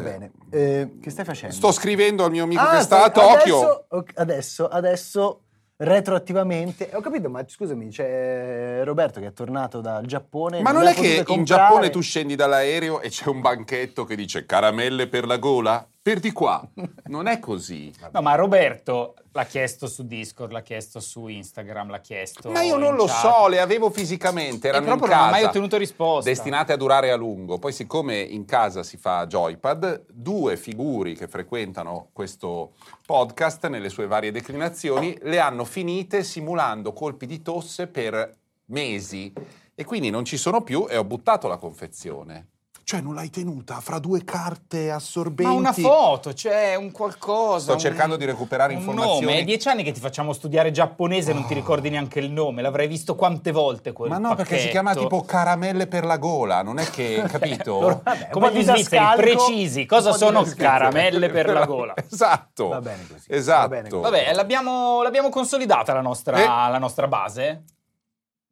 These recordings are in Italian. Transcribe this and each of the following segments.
Va bene. Eh, che stai facendo? Sto scrivendo al mio amico Ah, che sta a Tokyo. Adesso, adesso, adesso, retroattivamente. Ho capito, ma scusami, c'è Roberto che è tornato dal Giappone. Ma non ha è che potuto in comprare- Giappone tu scendi dall'aereo e c'è un banchetto che dice caramelle per la gola? Per di qua. Non è così. No, ma Roberto l'ha chiesto su Discord, l'ha chiesto su Instagram, l'ha chiesto. Ma io non lo chat. so, le avevo fisicamente, erano E proprio in non ha casa. mai ottenuto risposta. Destinate a durare a lungo. Poi siccome in casa si fa Joypad, due figuri che frequentano questo podcast nelle sue varie declinazioni le hanno finite simulando colpi di tosse per mesi e quindi non ci sono più e ho buttato la confezione. Cioè non l'hai tenuta fra due carte assorbenti. Ma una foto, c'è un qualcosa. Sto un- cercando di recuperare un informazioni. nome. È dieci anni che ti facciamo studiare giapponese e non ti ricordi neanche il nome. L'avrei visto quante volte quel Ma no, perché si pacchetto. chiama tipo caramelle per la gola, non è che, capito? Vabbè, un come gli di svizzeri, precisi. un Cosa sono caramelle per la gola? Esatto. Va bene così, Esatto. va bene così. Vabbè, l'abbiamo, l'abbiamo consolidata la nostra, Eh. la nostra base.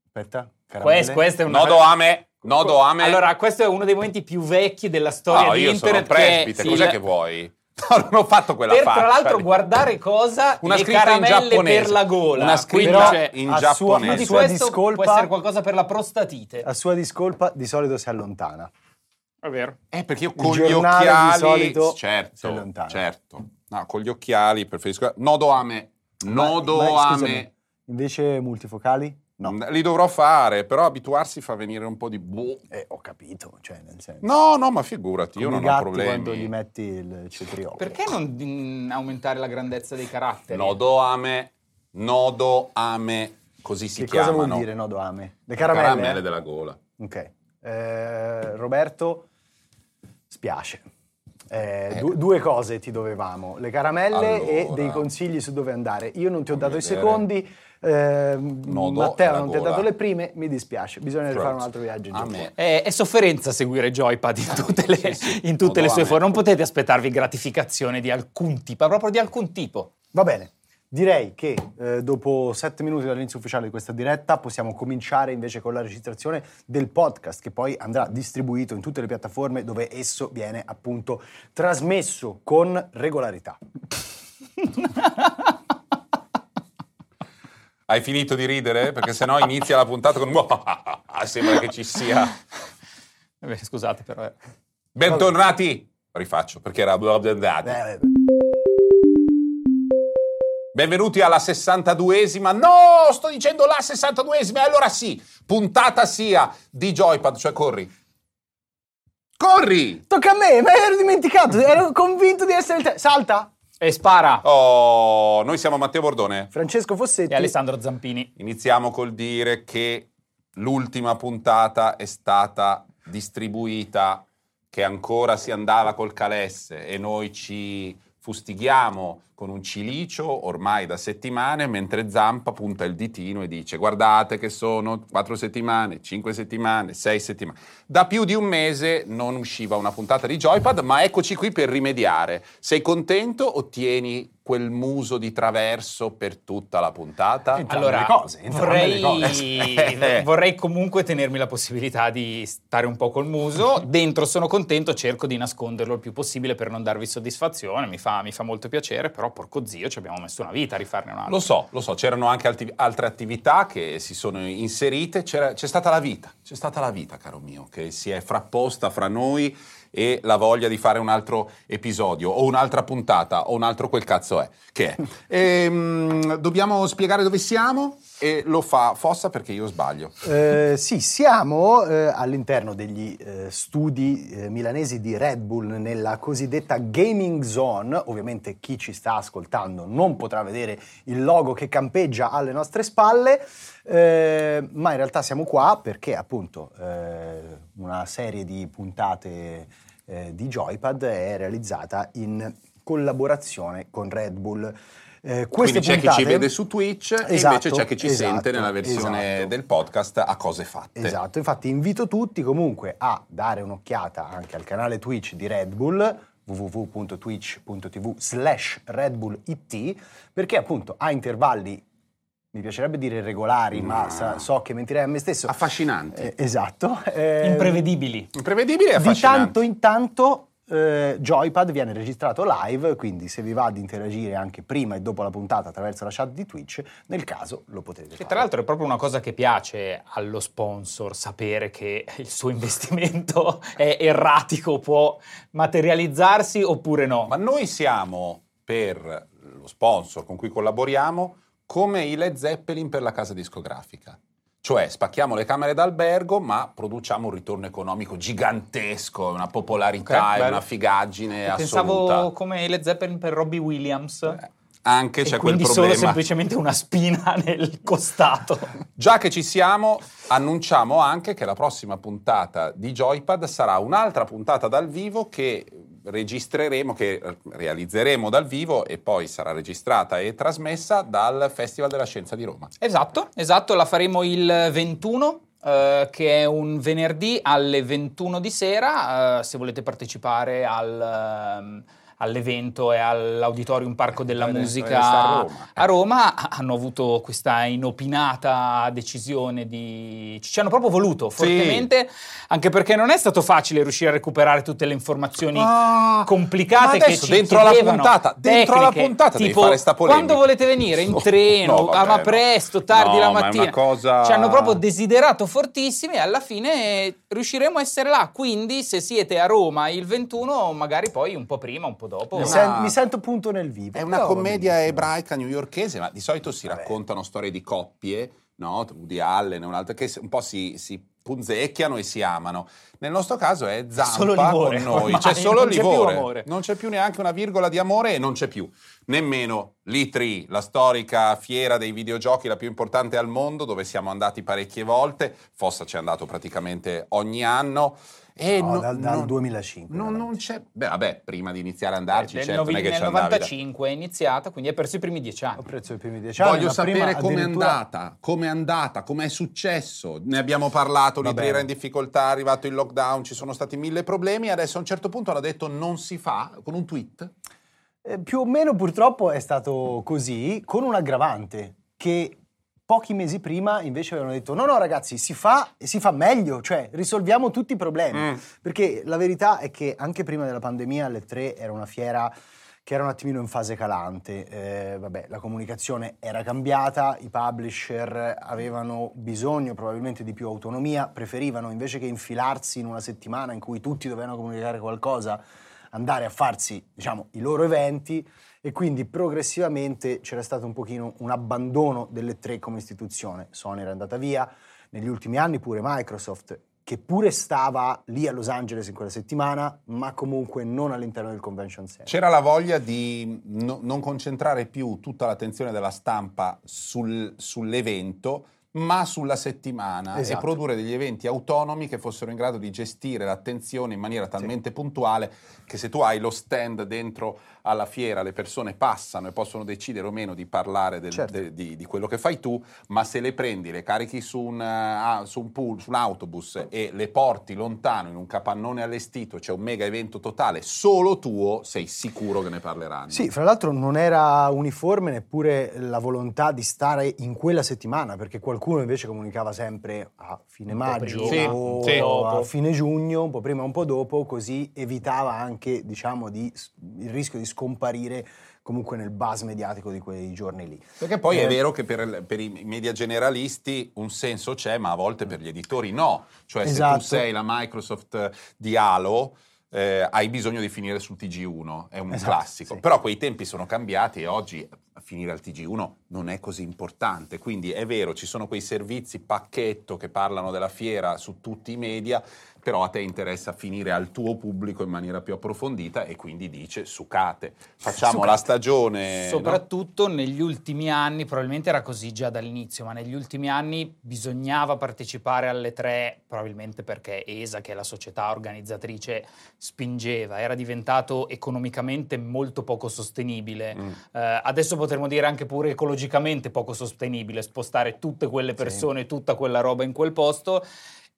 Aspetta, caramelle. Quest- questa è una... Nodo ame, nodo ame. Allora, questo è uno dei momenti più vecchi della storia no, di io internet. sono presbite, che- cos'è sì, che vuoi? No, non ho fatto quella per faccia. tra l'altro guardare cosa Una le scritta in caramelle giapponese. per la gola Una scritta Però in a sua- giapponese. a di sua questo discolpa- può essere qualcosa per la prostatite A sua discolpa di solito si allontana. è vero Eh, perché io Il con gli giornale di occhiali... solito si certo, allontana. certo. No, con gli occhiali preferisco... Nodo ame, nodo Ma- ma, ame. Invece multifocali? No. Li dovrò fare, però abituarsi fa venire un po' di... boh. Eh, ho capito, cioè nel senso. No, no, ma figurati, io non i ho problemi. quando gli metti il cetriolo. perché non mm, aumentare la grandezza dei caratteri Nodo ame, nodo ame, così si Che cosa chiamano. vuol dire nodo ame? Le caramelle? Caramelle della gola. Ok. Eh, Roberto, spiace. Eh, Eh. du- due cose ti dovevamo, le caramelle e Allora. dei consigli su dove andare. Io non ti ho dato i vedere. secondi, ehm, Nodo Matteo non ti ha dato le prime, mi dispiace, bisogna Pronto. fare un altro viaggio è, è sofferenza seguire Joypad in tutte le, Sì, sì. in tutte le sue forme. Non potete aspettarvi gratificazione di alcun tipo, proprio di alcun tipo. Va bene, direi che eh, dopo sette minuti dall'inizio ufficiale di questa diretta possiamo cominciare invece con la registrazione del podcast che poi andrà distribuito in tutte le piattaforme dove esso viene appunto trasmesso con regolarità. Hai finito di ridere? Perché sennò inizia la puntata con... Sembra che ci sia... Eh, Scusate, però. eh. Bentornati! Rifaccio, perché era... Eh, Benvenuti alla 62esima... No! Sto dicendo la 62esima! E allora sì! Puntata sia di Joypad, cioè corri. Corri! Tocca a me, ma ero dimenticato, ero convinto di essere il te. Salta! E spara! Oh, noi siamo Matteo Bordone. Francesco Fossetti. E Alessandro Zampini. Iniziamo col dire che l'ultima puntata è stata distribuita che ancora si andava col calesse e noi ci fustighiamo con un cilicio ormai da settimane, mentre Zampa punta il ditino e dice guardate che sono quattro settimane, cinque settimane, sei settimane. Da più di un mese non usciva una puntata di Joypad, ma eccoci qui per rimediare. Sei contento? Ottieni quel muso di traverso per tutta la puntata? Entrambe Allora, le cose, vorrei, cose. vorrei comunque tenermi la possibilità di stare un po' col muso. Dentro sono contento, cerco di nasconderlo il più possibile per non darvi soddisfazione. Mi fa, mi fa molto piacere, però porco zio, ci abbiamo messo una vita a rifarne un'altra. Lo so, lo so, c'erano anche alti- altre attività che si sono inserite, C'era- c'è stata la vita, c'è stata la vita, caro mio, che si è frapposta fra noi e la voglia di fare un altro episodio o un'altra puntata o un altro quel cazzo è, che è. Ehm, dobbiamo spiegare dove siamo e lo fa Fossa perché io sbaglio. Eh, sì, siamo eh, all'interno degli eh, studi eh, milanesi di Red Bull nella cosiddetta Gaming Zone. Ovviamente chi ci sta ascoltando non potrà vedere il logo che campeggia alle nostre spalle, eh, ma in realtà siamo qua perché appunto eh, una serie di puntate eh, di Joypad è realizzata in collaborazione con Red Bull. Eh, Quindi c'è chi ci puntate- vede su Twitch e Esatto, invece c'è chi ci esatto, sente nella versione esatto. del podcast a cose fatte. Esatto, infatti invito tutti comunque a dare un'occhiata anche al canale Twitch di Red Bull www.twitch.tv slash Red Bull IT perché appunto a intervalli mi piacerebbe dire regolari ma Ma- sa- so che mentirei a me stesso Affascinanti. Eh, esatto eh, Imprevedibili. Imprevedibile e di affascinante. tanto in tanto eh, Joypad viene registrato live, quindi se vi va di interagire anche prima e dopo la puntata attraverso la chat di Twitch, nel caso lo potete Che fare. tra l'altro è proprio una cosa che piace allo sponsor, sapere che il suo investimento è erratico, può materializzarsi oppure no. Ma noi siamo per lo sponsor con cui collaboriamo come i Led Zeppelin per la casa discografica. Cioè spacchiamo le camere d'albergo ma produciamo un ritorno economico gigantesco, una popolarità Ok, e una figaggine Pensavo assoluta. come le Zeppelin per Robbie Williams. Anche e c'è quel quindi solo problema. semplicemente una spina nel costato. Già che ci siamo, annunciamo anche che la prossima puntata di Joypad sarà un'altra puntata dal vivo che registreremo, che realizzeremo dal vivo e poi sarà registrata e trasmessa dal Festival della Scienza di Roma. Esatto, esatto, la faremo il 21. eh, che è un venerdì alle 21 di sera. eh, se volete partecipare al, ehm, all'evento e all'Auditorium Parco della Deve- Musica stare a Roma. a Roma, hanno avuto questa inopinata decisione di... ci hanno proprio voluto fortemente, anche perché non è stato facile riuscire a recuperare tutte le informazioni Ah, complicate ma che adesso ci dentro alla chiedevano, puntata, dentro alla tecniche, puntata devi tipo, quando volete venire in No, treno, no, vabbè, ah, ma no. presto, tardi No, la ma mattina, cosa- ci hanno proprio desiderato fortissimi e alla fine riusciremo a essere là. Quindi, se siete a Roma il 21, magari poi un po' prima, un po' dopo. Mi, Una- sen- mi sento punto nel vivo. È una commedia ebraica newyorchese, ma di solito si Vabbè. raccontano storie di coppie, no? Woody Allen e un altro, che un po' si, si punzecchiano e si amano. Nel nostro caso è Zampa Solo livore, con noi, ormai, c'è solo non c'è più livore, amore. non c'è più neanche una virgola di amore e non c'è più nemmeno l'E3, la storica fiera dei videogiochi, la più importante al mondo, dove siamo andati parecchie volte, Fossa ci è andato praticamente ogni anno. E No, no- dal, dal non- 2005. non, non c'è. Beh, vabbè, prima di iniziare ad andarci, nel, certo, non è che nel da- 95 è iniziata, quindi è perso i primi dieci Ho anni. prezzo i primi dieci anni. Voglio sapere com'è addirittura- andata, com'è andata, com'è successo. Ne abbiamo parlato, l'Itri bene. era in difficoltà, è arrivato il lockdown, ci sono stati mille problemi. Adesso a un certo punto hanno detto non si fa con un tweet. Eh, più o meno purtroppo è stato così, con un aggravante che pochi mesi prima invece avevano detto no no ragazzi si fa e si fa meglio, cioè risolviamo tutti i problemi. Mm. Perché la verità è che anche prima della pandemia le 3 era una fiera che era un attimino in fase calante. Eh, vabbè, la comunicazione era cambiata, i publisher avevano bisogno probabilmente di più autonomia, preferivano invece che infilarsi in una settimana in cui tutti dovevano comunicare qualcosa, andare a farsi, diciamo, i loro eventi e quindi progressivamente c'era stato un pochino un abbandono delle tre come istituzione. Sony era andata via, negli ultimi anni pure Microsoft, che pure stava lì a Los Angeles in quella settimana, ma comunque non all'interno del convention center. C'era la voglia di no- non concentrare più tutta l'attenzione della stampa sul- sull'evento, ma sulla settimana Esatto. e produrre degli eventi autonomi che fossero in grado di gestire l'attenzione in maniera talmente puntuale che se tu hai lo stand dentro alla fiera, le persone passano e possono decidere o meno di parlare del- Certo. de- di, di quello che fai tu, ma se le prendi, le carichi su un, ah, su un pool, su un autobus e le porti lontano in un capannone allestito, c'è un mega evento totale solo tuo, sei sicuro che ne parleranno. Sì, fra l'altro non era uniforme neppure la volontà di stare in quella settimana, perché qualcuno invece comunicava sempre a fine maggio prima, o sì. a fine giugno, un po' prima, un po' dopo, così evitava anche, diciamo, di- il rischio di scomparire comunque nel buzz mediatico di quei giorni lì. Perché poi è Eh, vero che per, per i media generalisti un senso c'è, ma a volte per gli editori no. Cioè se Esatto. tu sei la Microsoft di Halo, eh, hai bisogno di finire sul TG1, è un Esatto, classico. sì. Però quei tempi sono cambiati e oggi finire al TG1 non è così importante. Quindi è vero, ci sono quei servizi pacchetto che parlano della fiera su tutti i media, però a te interessa finire al tuo pubblico in maniera più approfondita e quindi dice sucate, facciamo Sucate. la stagione... no? Soprattutto negli ultimi anni, probabilmente era così già dall'inizio, ma negli ultimi anni bisognava partecipare alle tre, probabilmente perché ESA, che è la società organizzatrice, spingeva, era diventato economicamente molto poco sostenibile. Mm. Eh, adesso potremmo dire anche pure ecologicamente poco sostenibile, spostare tutte quelle persone, tutta quella roba in quel posto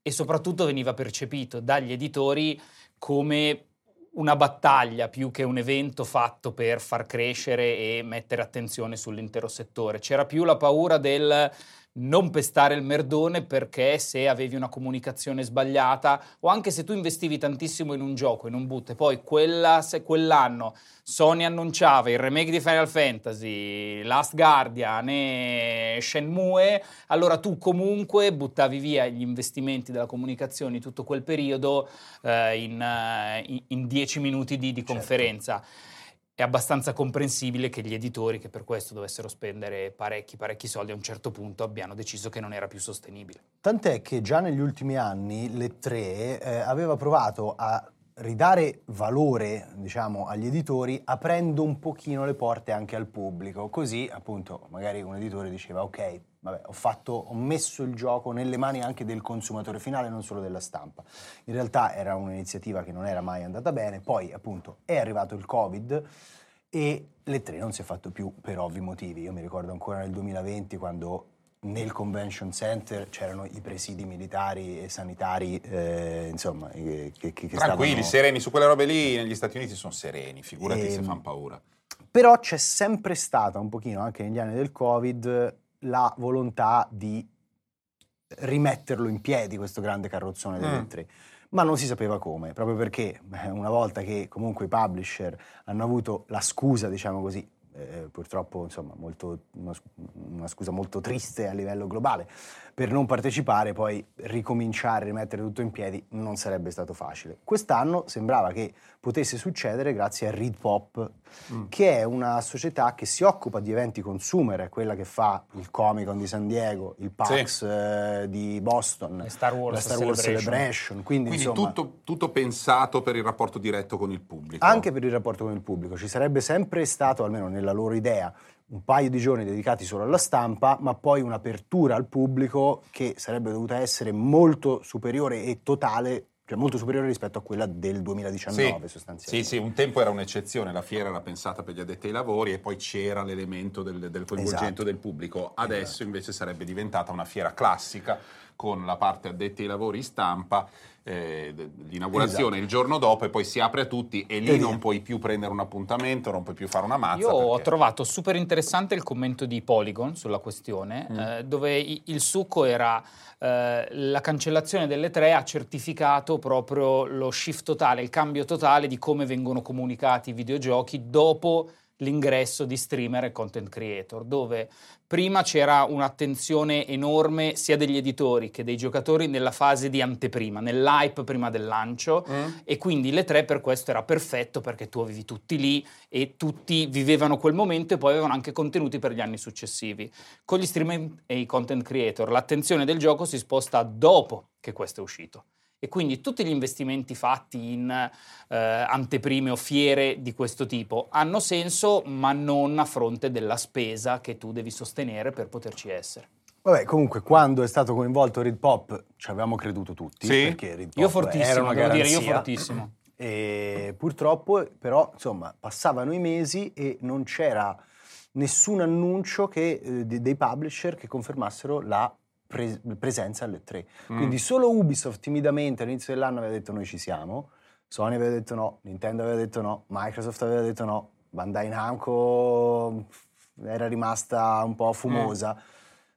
e soprattutto veniva percepito dagli editori come una battaglia più che un evento fatto per far crescere e mettere attenzione sull'intero settore. C'era più la paura del non pestare il merdone perché se avevi una comunicazione sbagliata o anche se tu investivi tantissimo in un gioco, in un boot e poi quella, se quell'anno Sony annunciava il remake di Final Fantasy, Last Guardian e Shenmue, allora tu comunque buttavi via gli investimenti della comunicazione tutto quel periodo eh, in, uh, in, dieci minuti di, di certo. conferenza è abbastanza comprensibile che gli editori, che per questo dovessero spendere parecchi, parecchi soldi, a un certo punto abbiano deciso che non era più sostenibile. Tant'è che già negli ultimi anni le tre eh, aveva provato a ridare valore, diciamo, agli editori aprendo un pochino le porte anche al pubblico. Così, appunto, magari un editore diceva ok, vabbè, ho, fatto, ho messo il gioco nelle mani anche del consumatore finale, non solo della stampa. In realtà era un'iniziativa che non era mai andata bene, poi appunto è arrivato il Covid e le tre non si è fatto più per ovvi motivi. Io mi ricordo ancora nel 2020 quando nel convention center c'erano i presidi militari e sanitari, eh, insomma, che, che, che Tranquilli, stavano... sereni, su quelle robe lì negli Stati Uniti sono sereni, figurati e, se ehm, fanno paura. Però c'è sempre stata un pochino, anche negli anni del Covid, la volontà di rimetterlo in piedi questo grande carrozzone delle mm. tre. Ma non si sapeva come, proprio perché eh, una volta che comunque i publisher hanno avuto la scusa, diciamo così, eh, purtroppo insomma, molto, una, una, scusa molto triste a livello globale, per non partecipare poi ricominciare, rimettere tutto in piedi non sarebbe stato facile. Quest'anno sembrava che potesse succedere grazie a Read Pop, mm. che è una società che si occupa di eventi consumer, è quella che fa il Comic Con di San Diego, il PAX sì. eh, di Boston, la Star Wars, la Star Wars Celebration. Celebration. Quindi, Quindi insomma, tutto, tutto, pensato per il rapporto diretto con il pubblico. Anche per il rapporto con il pubblico. Ci sarebbe sempre stato, almeno nella loro idea, un paio di giorni dedicati solo alla stampa, ma poi un'apertura al pubblico che sarebbe dovuta essere molto superiore e totale cioè molto superiore rispetto a quella del 2019 sì, sostanzialmente. Sì, sì, un tempo era un'eccezione, la fiera era pensata per gli addetti ai lavori e poi c'era l'elemento del, del coinvolgimento esatto. del pubblico. Adesso esatto. invece sarebbe diventata una fiera classica con la parte addetti ai lavori stampa eh, l'inaugurazione esatto. il giorno dopo e poi si apre a tutti e lì e non puoi più prendere un appuntamento, non puoi più fare una mazza. Io perché... ho trovato super interessante il commento di Polygon sulla questione, mm. eh, dove il succo era eh, la cancellazione delle tre ha certificato proprio lo shift totale, il cambio totale di come vengono comunicati i videogiochi dopo l'ingresso di streamer e content creator, dove prima c'era un'attenzione enorme sia degli editori che dei giocatori nella fase di anteprima, nell'hype prima del lancio mm. e quindi le tre per questo era perfetto perché tu avevi tutti lì e tutti vivevano quel momento e poi avevano anche contenuti per gli anni successivi. Con gli streamer e i content creator l'attenzione del gioco si sposta dopo che questo è uscito e quindi tutti gli investimenti fatti in eh, anteprime o fiere di questo tipo hanno senso, ma non a fronte della spesa che tu devi sostenere per poterci essere. Vabbè, comunque, quando è stato coinvolto Read Pop ci avevamo creduto tutti. Sì. Perché Read Pop io fortissimo, era una devo garanzia. dire, io fortissimo. E purtroppo, però, insomma, passavano i mesi e non c'era nessun annuncio che, eh, dei publisher che confermassero la pre- presenza alle tre. Mm. Quindi solo Ubisoft timidamente all'inizio dell'anno aveva detto noi ci siamo, Sony aveva detto no, Nintendo aveva detto no, Microsoft aveva detto no, Bandai Namco era rimasta un po' fumosa. Mm.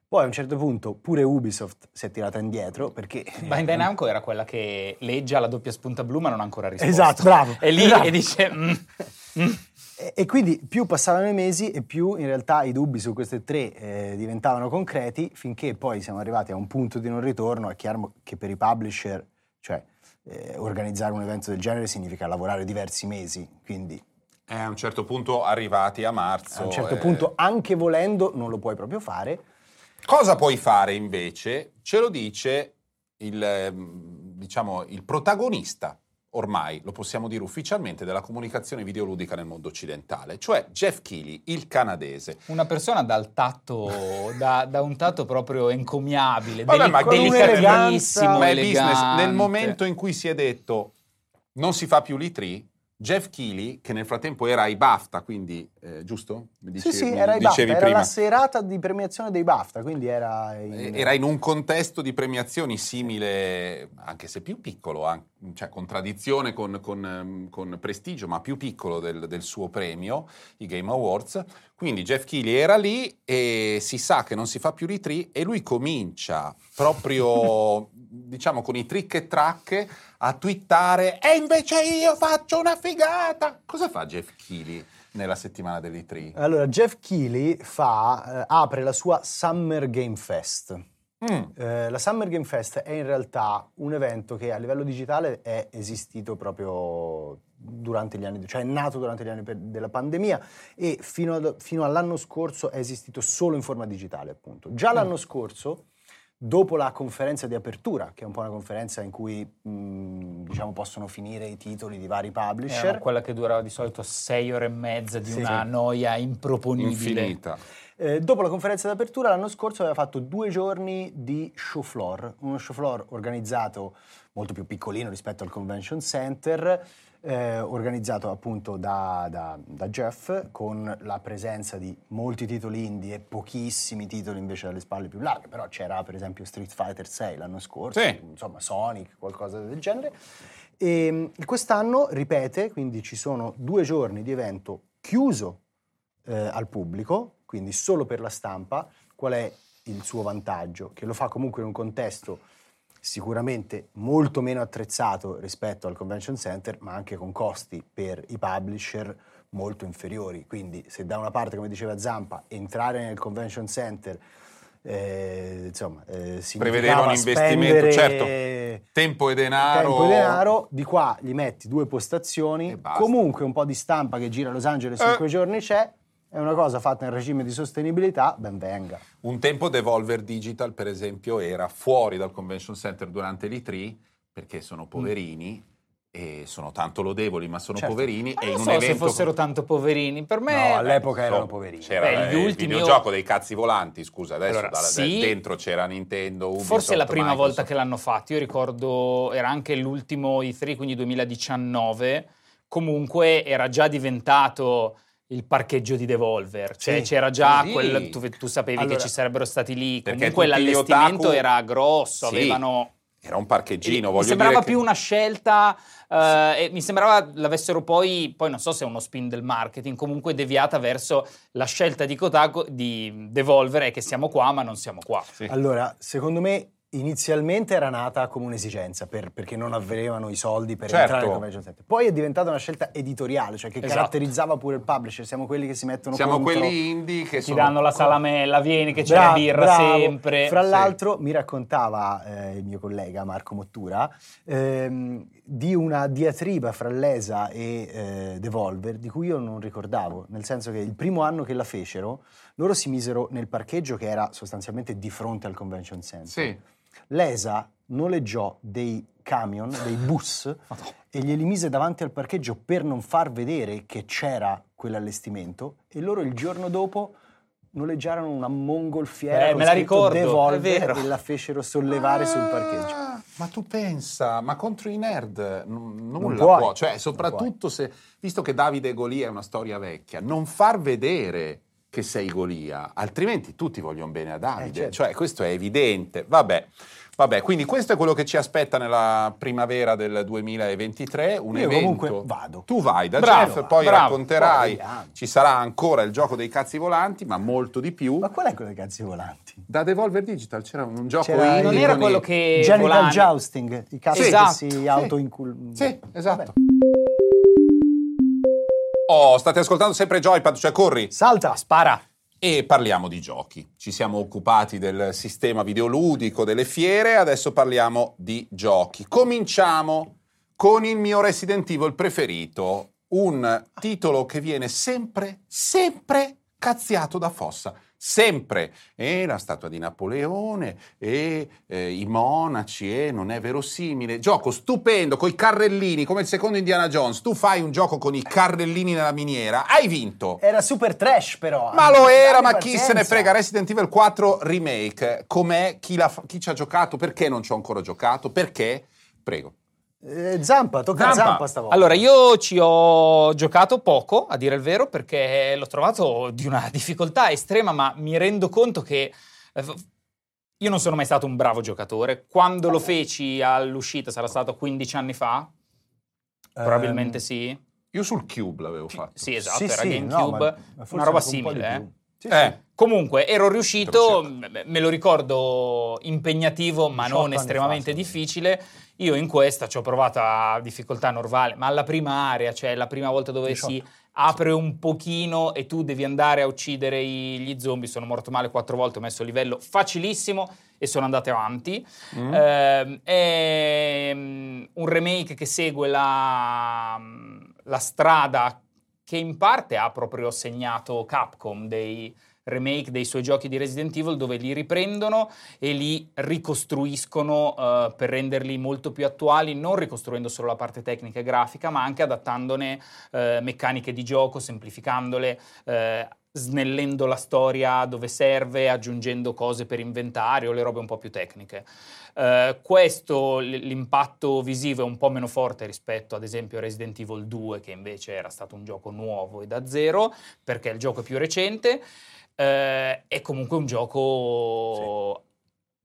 Poi a un certo punto pure Ubisoft si è tirata indietro perché... Bandai Namco era quella che leggia la doppia spunta blu ma non ha ancora risposto. Esatto, bravo. E lì esatto. e dice... Mm, mm. E, quindi più passavano i mesi e più in realtà i dubbi su queste tre eh, diventavano concreti finché poi siamo arrivati a un punto di non ritorno. È chiaro che per i publisher, cioè eh, organizzare un evento del genere significa lavorare diversi mesi, quindi... Eh, a un certo punto arrivati a marzo... A un certo punto anche volendo non lo puoi proprio fare. Cosa puoi fare invece? Ce lo dice il, ehm, diciamo, il protagonista ormai lo possiamo dire ufficialmente, della comunicazione videoludica nel mondo occidentale, cioè Jeff Keighley, il canadese. Una persona dal tatto, da, da un tatto proprio encomiabile, Vabbè, ma delicatissimo, ma è business. Nel momento in cui si è detto non si fa più l'E3, Jeff Keighley, che nel frattempo era ai BAFTA, quindi, eh, giusto? Mi dicevi, sì, sì, era ai BAFTA, era la serata di premiazione dei BAFTA, quindi era... In... Era in un contesto di premiazioni simile, anche se più piccolo, anche cioè, con tradizione, con, con, ehm, con prestigio, ma più piccolo del, del, suo premio, i Game Awards. Quindi Jeff Keighley era lì e si sa che non si fa più ritri e lui comincia proprio, diciamo, con i trick e tracche a twittare e invece io faccio una figata. Cosa fa Jeff Keighley? nella settimana dell'E3? Allora, Jeff Keighley fa, eh, apre la sua Summer Game Fest. Mm. Eh, la Summer Game Fest è in realtà un evento che a livello digitale è esistito proprio durante gli anni, cioè è nato durante gli anni della pandemia e fino, ad, fino all'anno scorso è esistito solo in forma digitale, appunto. Già mm. l'anno scorso dopo la conferenza di apertura, che è un po' una conferenza in cui mh, diciamo, possono finire i titoli di vari publisher. È quella che dura di solito sei ore e mezza di sì. una noia improponibile. Infinita. Eh, dopo la conferenza d'apertura l'anno scorso aveva fatto due giorni di show floor, uno show floor organizzato molto più piccolino rispetto al convention center, eh, organizzato appunto da, da, da, Jeff con la presenza di molti titoli indie e pochissimi titoli invece alle spalle più larghe, però c'era per esempio Street Fighter 6 l'anno scorso, sì. insomma Sonic, qualcosa del genere. E quest'anno ripete, quindi ci sono due giorni di evento chiuso eh, al pubblico, quindi solo per la stampa, qual è il suo vantaggio? Che lo fa comunque in un contesto sicuramente molto meno attrezzato rispetto al convention center, ma anche con costi per i publisher molto inferiori. Quindi se da una parte, come diceva Zampa, entrare nel convention center eh, insomma, eh, prevedeva un investimento, certo, tempo e denaro. Tempo e denaro, di qua gli metti due postazioni, comunque un po' di stampa che gira a Los Angeles eh. in quei giorni c'è, è una cosa fatta in regime di sostenibilità, ben venga. Un tempo Devolver Digital, per esempio, era fuori dal convention center durante l'E3 perché sono mm. poverini. Mm. E sono tanto lodevoli, ma sono certo. poverini. Ma e non so evento... se fossero tanto poverini. Per me. No, all'epoca erano poverini. C'era Beh, il ultimi videogioco io... dei cazzi volanti. Scusa, adesso allora, dalla, sì, dentro c'era Nintendo. Ubisoft, Forse è la prima Microsoft. volta che l'hanno fatto. Io ricordo, era anche l'ultimo E3, quindi 2019. Comunque era già diventato il parcheggio di Devolver, cioè sì, c'era già sì. quel, tu, tu sapevi allora, che ci sarebbero stati lì, comunque l'allestimento otaku, era grosso, sì, avevano... Era un parcheggino, voglio Mi sembrava che... più una scelta, uh, mi sembrava l'avessero poi, poi non so se è uno spin del marketing, comunque deviata verso la scelta di Kotaku, di Devolver è che siamo qua ma non siamo qua. Allora, secondo me Inizialmente era nata come un'esigenza per, perché non avevano i soldi per certo. entrare nel convention center. Poi è diventata una scelta editoriale, cioè che esatto. caratterizzava pure il publisher. Siamo quelli che si mettono Siamo quelli indie che ti danno la salamella, vieni che c'è la birra bravo. sempre. Fra l'altro sì. mi raccontava eh, il mio collega Marco Mottura ehm, di una diatriba fra l'ESA e eh, Devolver di cui io non ricordavo, nel senso che il primo anno che la fecero loro si misero nel parcheggio che era sostanzialmente di fronte al convention center. Sì L'ESA noleggiò dei camion, dei bus e glieli mise davanti al parcheggio per non far vedere che c'era quell'allestimento e loro il giorno dopo noleggiarono una mongolfiera eh, me la ricordo, Devolver e la fecero sollevare ah, sul parcheggio. Ma tu pensa, ma contro i nerd n- nulla può, cioè soprattutto se, visto che Davide Golia è una storia vecchia, non far vedere che sei Golia, altrimenti tutti vogliono bene a Davide, eh, certo. cioè questo è evidente. Vabbè. Vabbè, quindi questo è quello che ci aspetta nella primavera del 2023, un Io evento. comunque vado. Tu vai da bravo, Jeff, poi bravo, racconterai, poi ci sarà ancora il gioco dei cazzi volanti, ma molto di più. Ma qual è quello dei cazzi volanti? Da Devolver Digital c'era un gioco c'era Non era quello che Genital volani. jousting, i cazzi sì, esatto, che si sì, autoincul... Sì, esatto. Vabbè. Oh, state ascoltando sempre Joypad, cioè corri. Salta, spara. E parliamo di giochi. Ci siamo occupati del sistema videoludico, delle fiere, adesso parliamo di giochi. Cominciamo con il mio Resident Evil preferito, un titolo che viene sempre, sempre cazziato da Fossa sempre. E la statua di Napoleone e eh, i monaci e non è verosimile. Gioco stupendo con i carrellini come il secondo Indiana Jones. Tu fai un gioco con i carrellini nella miniera. Hai vinto. Era super trash però ma lo era ma chi se ne frega. Resident Evil 4 Remake. Com'è? Chi, chi ci ha giocato? Perché non ci ho ancora giocato? Perché? Prego eh, Zampa, tocca Zampa. Zampa stavolta. Allora, io ci ho giocato poco, a dire il vero, perché l'ho trovato di una difficoltà estrema, ma mi rendo conto che eh, Io non sono mai stato un bravo giocatore. Quando lo feci all'uscita, sarà stato 15 anni fa? Probabilmente Ehm, sì. Io sul Cube l'avevo fatto. Sì, esatto, Sì, era sì, GameCube, no, ma- ma forse una roba un simile. più. eh. Sì, Eh, sì. Comunque, ero riuscito, me lo ricordo impegnativo, ma 18 non estremamente fa, sì. difficile. Io in questa ci ho provato a difficoltà normale, ma alla prima area, cioè la prima volta dove 18. si apre un pochino e tu devi andare a uccidere gli zombie, sono morto male quattro volte, ho messo il livello facilissimo e sono andato avanti. Mm. Ehm, è mm, un remake che segue la, la strada che in parte ha proprio segnato Capcom dei remake dei suoi giochi di Resident Evil dove li riprendono e li ricostruiscono eh, per renderli molto più attuali, non ricostruendo solo la parte tecnica e grafica, ma anche adattandone eh, meccaniche di gioco, semplificandole, eh, snellendo la storia dove serve, aggiungendo cose per inventario, le robe un po' più tecniche. Eh, questo, l'impatto visivo è un po' meno forte rispetto ad esempio a Resident Evil 2, che invece era stato un gioco nuovo e da zero, perché il gioco è più recente. Eh, è comunque un gioco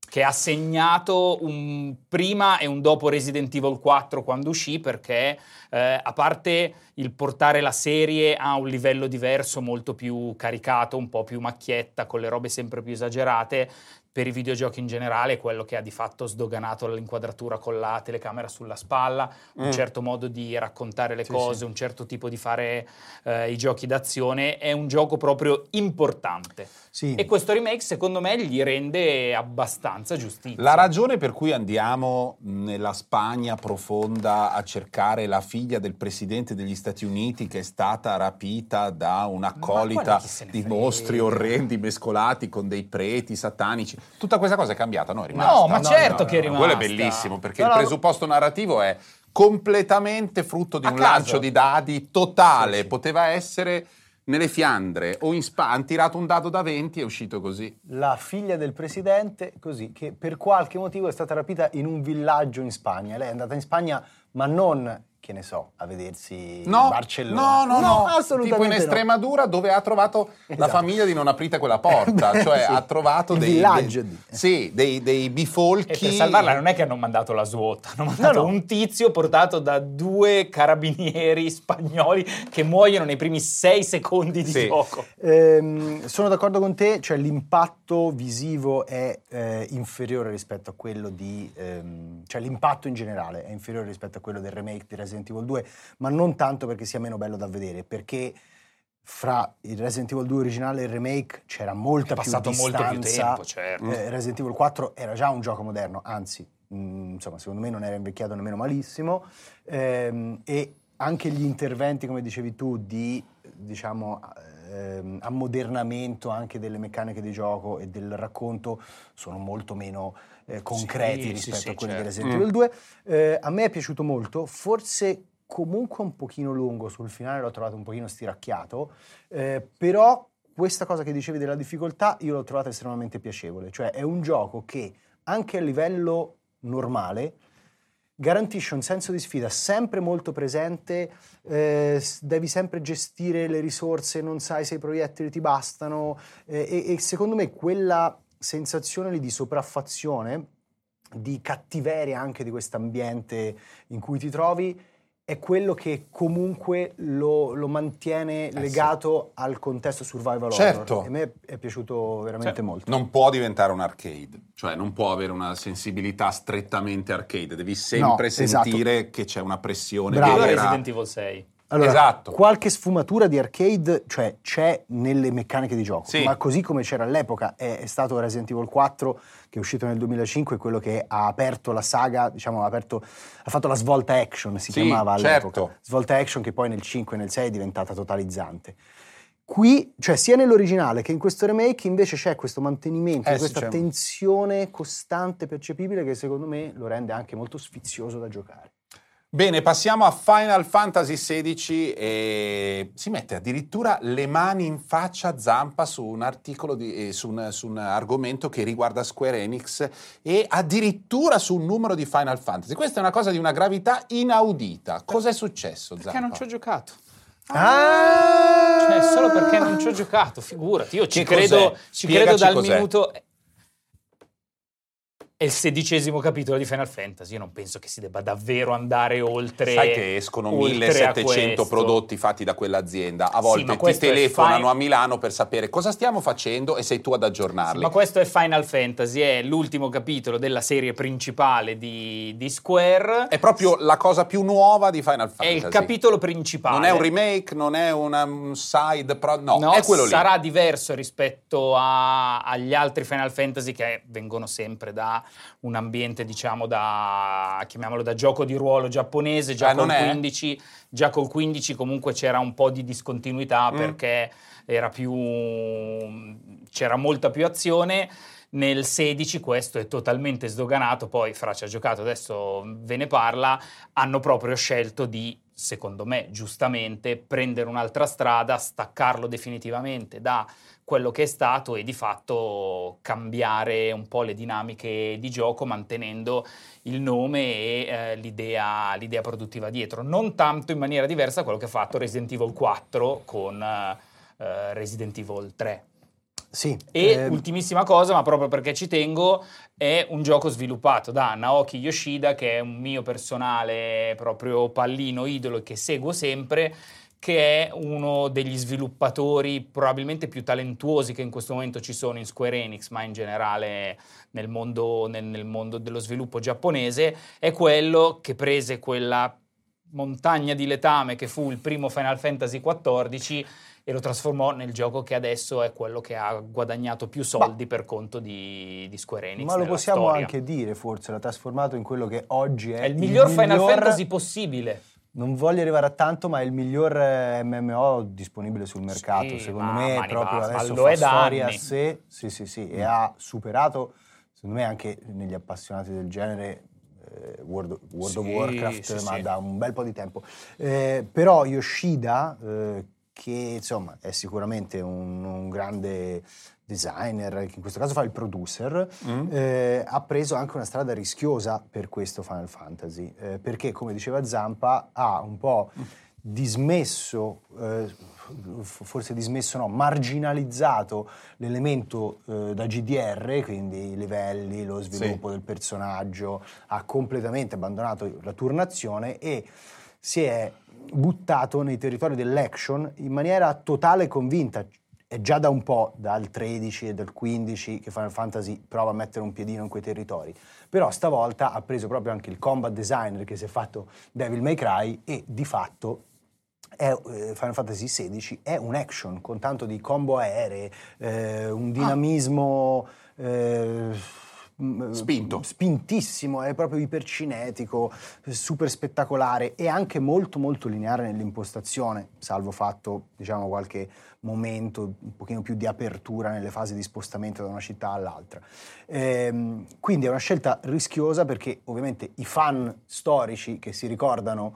che ha segnato un prima e un dopo Resident Evil 4 quando uscì, perché eh, a parte il portare la serie a un livello diverso, molto più caricato, un po' più macchietta, con le robe sempre più esagerate, per i videogiochi in generale, quello che ha di fatto sdoganato l'inquadratura con la telecamera sulla spalla, un Mm. certo modo di raccontare le Sì, cose, sì. un certo tipo di fare eh, i giochi d'azione, è un gioco proprio importante. Sì. E questo remake, secondo me, gli rende abbastanza giustizia. La ragione per cui andiamo nella Spagna profonda a cercare la figlia del presidente degli Stati Uniti che è stata rapita da un'accolita di mostri orrendi mescolati con dei preti satanici. Tutta questa cosa è cambiata, no? È rimasta. No, ma No, certo no, che è no, rimasta. Quello è bellissimo perché No, il no, presupposto narrativo è completamente frutto di A un caso. lancio di dadi totale. Sì, sì. Poteva essere nelle Fiandre o in Spagna. Hanno tirato un dado da 20 e è uscito così. La figlia del presidente, così, che per qualche motivo è stata rapita in un villaggio in Spagna. Lei è andata in Spagna, ma non, che ne so, a vedersi No, Barcellona. no, no, no, assolutamente tipo in no. Estremadura dove ha trovato la Esatto. famiglia di non aprite quella porta, Beh, cioè sì. ha trovato Il dei, villaggio dei- di- sì, dei, dei E bifolchi. per salvarla non è che hanno mandato la svuota, hanno mandato no. un tizio portato da due carabinieri spagnoli che muoiono nei primi sei secondi di Sì. gioco. Ehm, sono d'accordo con te, cioè l'impatto visivo è eh, inferiore rispetto a quello di... ehm, cioè l'impatto in generale è inferiore rispetto a quello del remake di Resident Evil 2, ma non tanto perché sia meno bello da vedere, perché fra il Resident Evil 2 originale e il remake c'era molta È passato più molto più distanza. tempo, certo. Eh, Resident Evil 4 era già un gioco moderno, anzi, mh, insomma, secondo me non era invecchiato nemmeno malissimo. Ehm, e anche gli interventi, come dicevi tu, di diciamo ehm, ammodernamento anche delle meccaniche di gioco e del racconto sono molto meno eh, concreti sì, rispetto sì, a quelli certo. Resident Mm. Evil 2. Eh, a me è piaciuto molto, forse comunque un pochino lungo, sul finale l'ho trovato un pochino stiracchiato, eh, però questa cosa che dicevi della difficoltà io l'ho trovata estremamente piacevole, cioè è un gioco che anche a livello normale garantisce un senso di sfida sempre molto presente, eh, devi sempre gestire le risorse, non sai se i proiettili ti bastano eh, e, e secondo me quella sensazione lì di sopraffazione, di cattiveria anche di questo ambiente in cui ti trovi, è quello che comunque lo, lo mantiene sì. legato al contesto survival Certo. horror. E a me è piaciuto veramente Sì. molto. Non può diventare un arcade, cioè non può avere una sensibilità strettamente arcade, devi sempre No, esatto. sentire che c'è una pressione Bravo. Vera. Resident Evil 6. Allora, Esatto. qualche sfumatura di arcade cioè, c'è nelle meccaniche di gioco, Sì. ma così come c'era all'epoca è, è stato Resident Evil 4 che è uscito nel 2005, quello che ha aperto la saga, diciamo, ha, aperto, ha fatto la svolta action, si Sì, chiamava all'epoca. certo. Svolta action che poi nel 5 e nel 6 è diventata totalizzante. Qui, cioè sia nell'originale che in questo remake, invece c'è questo mantenimento, Eh sì, questa c'è. tensione costante, percepibile, che secondo me lo rende anche molto sfizioso da giocare. Bene, passiamo a Final Fantasy XVI e si mette addirittura le mani in faccia a zampa su un articolo, di, eh, su, un, su un argomento che riguarda Square Enix e addirittura su un numero di Final Fantasy. Questa è una cosa di una gravità inaudita. Cos'è successo, Perché Zampa? non ci ho giocato. Ah! Cioè, solo perché non ci ho giocato, figurati. Io ci Che credo, ci credo dal cos'è. minuto. È il sedicesimo capitolo di Final Fantasy. Io non penso che si debba davvero andare oltre. Sai che escono oltre a 1700 questo. prodotti fatti da quell'azienda. A Sì, volte ma ti è telefonano fine- a Milano per sapere cosa stiamo facendo e sei tu ad aggiornarli. Ma questo è Final Fantasy, è l'ultimo capitolo della serie principale di, di Square. È proprio la cosa più nuova di Final È Fantasy. il capitolo principale. Non è un remake, non è una- un side pro, no, No, è quello lì. sarà diverso rispetto a- agli altri Final Fantasy che vengono sempre da un ambiente, diciamo, da chiamiamolo da gioco di ruolo giapponese. Già non col è? 15, già col 15 comunque c'era un po' di discontinuità Mm. perché era più c'era molta più azione. Nel 16 questo è totalmente sdoganato, poi Fra ci ha giocato, adesso ve ne parla, hanno proprio scelto di, secondo me giustamente, prendere un'altra strada, staccarlo definitivamente da quello che è stato e di fatto cambiare un po' le dinamiche di gioco mantenendo il nome e eh, l'idea, l'idea produttiva dietro. Non tanto in maniera diversa da quello che ha fatto Resident Evil 4 con eh, Resident Evil 3. Sì. E ehm, ultimissima cosa, ma proprio perché ci tengo, è un gioco sviluppato da Naoki Yoshida, che è un mio personale proprio pallino idolo che seguo sempre, che è uno degli sviluppatori probabilmente più talentuosi che in questo momento ci sono in Square Enix, ma in generale nel mondo, nel- nel mondo dello sviluppo giapponese, è quello che prese quella montagna di letame che fu il primo Final Fantasy XIV e lo trasformò nel gioco che adesso è quello che ha guadagnato più soldi per conto di, di Square Enix. ma lo possiamo storia. anche dire, forse, l'ha trasformato in quello che oggi è, È il miglior Final miglior- Fantasy possibile. Non voglio arrivare a tanto, ma è il miglior eh, MMO disponibile sul mercato. Sì, Secondo ma- me ma ne proprio va- ma adesso lo è da storia a sé, sì, sì, sì, e ha superato, secondo me anche negli appassionati del genere, eh, World, World of Sì, Warcraft, sì, ma sì. da un bel po' di tempo. Eh, però Yoshida, eh, che insomma è sicuramente un, un grande designer, che in questo caso fa il producer, Mm? eh, ha preso anche una strada rischiosa per questo Final Fantasy, eh, perché come diceva Zampa ha un po' dismesso, eh, forse dismesso no, marginalizzato l'elemento eh, da GDR, quindi i livelli, lo sviluppo del personaggio, ha completamente abbandonato la turnazione e si è buttato nei territori dell'action in maniera totale e convinta. È già da un po', dal 13 e dal 15, che Final Fantasy prova a mettere un piedino in quei territori. Però stavolta ha preso proprio anche il combat designer che si è fatto Devil May Cry e di fatto è, eh, Final Fantasy XVI è un action con tanto di combo aeree, eh, un dinamismo eh, m- Spinto. spintissimo, è proprio ipercinetico, super spettacolare e anche molto molto lineare nell'impostazione, salvo fatto diciamo qualche momento un pochino più di apertura nelle fasi di spostamento da una città all'altra. Ehm, quindi è una scelta rischiosa perché ovviamente i fan storici che si ricordano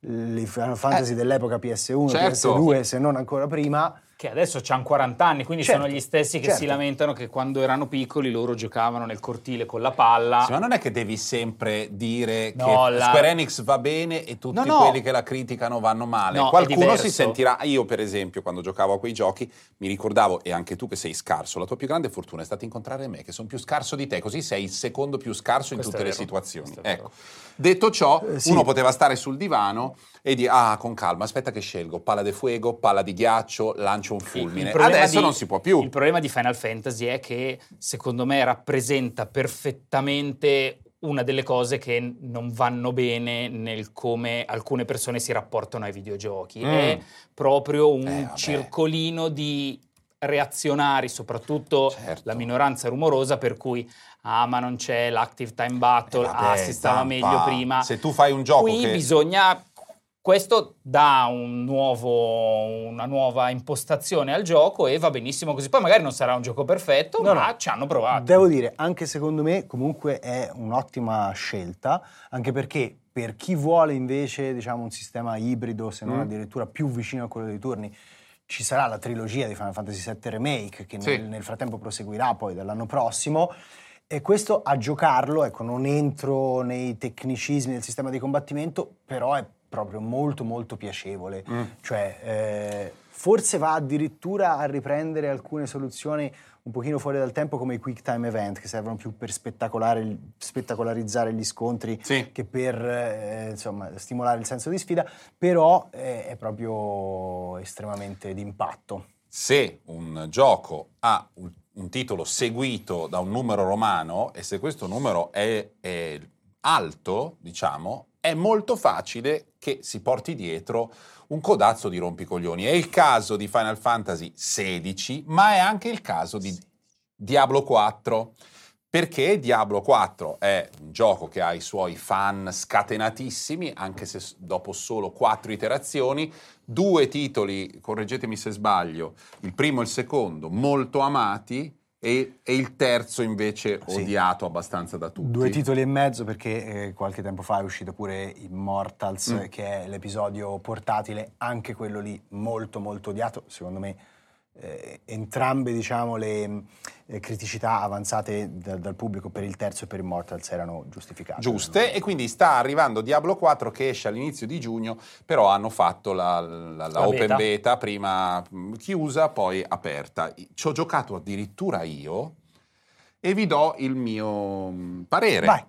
i Final Fantasy dell'epoca PS1, certo. PS2, se non ancora prima, Che adesso hanno 40 anni, quindi Certo, sono gli stessi che certo. si lamentano che quando erano piccoli loro giocavano nel cortile con la palla. Sì, ma non è che devi sempre dire No, che la- Square Enix va bene e tutti No, no. quelli che la criticano vanno male. No, Qualcuno si sentirà. Io, per esempio, quando giocavo a quei giochi, mi ricordavo, e anche tu che sei scarso, la tua più grande fortuna è stata incontrare me, che sono più scarso di te, così sei il secondo più scarso in Questo tutte le situazioni. Ecco. Detto ciò, Eh, sì. uno poteva stare sul divano e dire: Ah, con calma, aspetta che scelgo. Palla di fuego, palla di ghiaccio, lancio un fulmine. Adesso di- non si può più. Il problema di Final Fantasy è che secondo me rappresenta perfettamente una delle cose che non vanno bene nel come alcune persone si rapportano ai videogiochi. Mm. È proprio un Eh, circolino di reazionari, soprattutto Certo. la minoranza rumorosa, per cui ah, ma non c'è l'active time battle, Eh, ah, vabbè, si stava meglio prima. Se tu fai un gioco Qui che. bisogna. Questo dà un nuovo- una nuova impostazione al gioco e va benissimo così. Poi magari non sarà un gioco perfetto, No, ma no. ci hanno provato. Devo dire, anche secondo me comunque è un'ottima scelta, anche perché per chi vuole invece diciamo, un sistema ibrido, se non Mm. addirittura più vicino a quello dei turni, ci sarà la trilogia di Final Fantasy VII Remake che Sì. nel, nel frattempo proseguirà poi dall'anno prossimo. E questo a giocarlo, ecco, non entro nei tecnicismi del sistema di combattimento, però è proprio molto molto piacevole. Mm. Cioè, eh, forse va addirittura a riprendere alcune soluzioni un pochino fuori dal tempo come i quick time event che servono più per spettacolare- spettacolarizzare gli scontri Sì. che per eh, insomma, stimolare il senso di sfida, però eh, è proprio estremamente d'impatto. Se un gioco ha un, un titolo seguito da un numero romano e se questo numero è, è alto, diciamo, è molto facile che si porti dietro un codazzo di rompicoglioni. È il caso di Final Fantasy XVI, ma è anche il caso di Diablo 4. Perché Diablo 4 è un gioco che ha i suoi fan scatenatissimi, anche se dopo solo quattro iterazioni, due titoli, correggetemi se sbaglio, il primo e il secondo, molto amati, e, e il terzo invece Sì. odiato abbastanza da tutti. Due titoli e mezzo perché eh, qualche tempo fa è uscito pure Immortals, Mm. che è l'episodio portatile, anche quello lì molto molto odiato, secondo me eh, entrambe diciamo, le eh, criticità avanzate da- dal pubblico per il terzo e per Immortals erano giustificate. giuste e quindi sta arrivando Diablo 4 che esce all'inizio di giugno, però hanno fatto la, la- la La open beta. beta. prima mh, chiusa, poi aperta. Ci ho giocato addirittura io e vi do il mio mh, parere, Vai.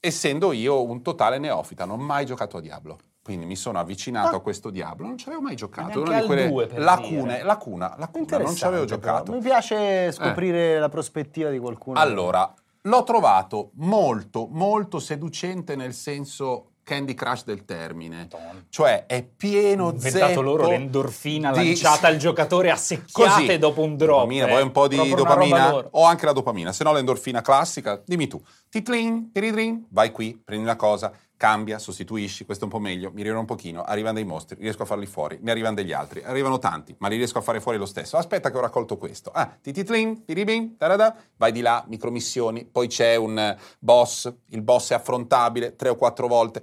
essendo io un totale neofita, non ho mai giocato a Diablo. Quindi mi sono avvicinato Ah. a questo Diablo, non ci avevo mai giocato. Una di quelle due, lacune, dire. lacuna, lacuna, non ci avevo però. giocato. Mi piace scoprire la prospettiva di qualcuno. Allora, l'ho trovato molto, molto seducente nel senso Candy Crush del termine. Madonna. Cioè è pieno inventato zeppo loro l'endorfina di- lanciata al giocatore a secchiate Così. dopo un drop. Dopamina, eh. vuoi un po' di Proprio dopamina? Ho anche la dopamina, se no l'endorfina classica, dimmi tu. Titlin, tiridrin, vai qui, prendi una cosa, cambia, sostituisci, questo è un po' meglio, mi arrivano un pochino, arrivano dei mostri, riesco a farli fuori, ne arrivano degli altri, arrivano tanti, ma li riesco a fare fuori lo stesso. Aspetta che ho raccolto questo. Ah, tititlin, tiribin, tarada, vai di là, micromissioni, poi c'è un boss, il boss è affrontabile tre o quattro volte.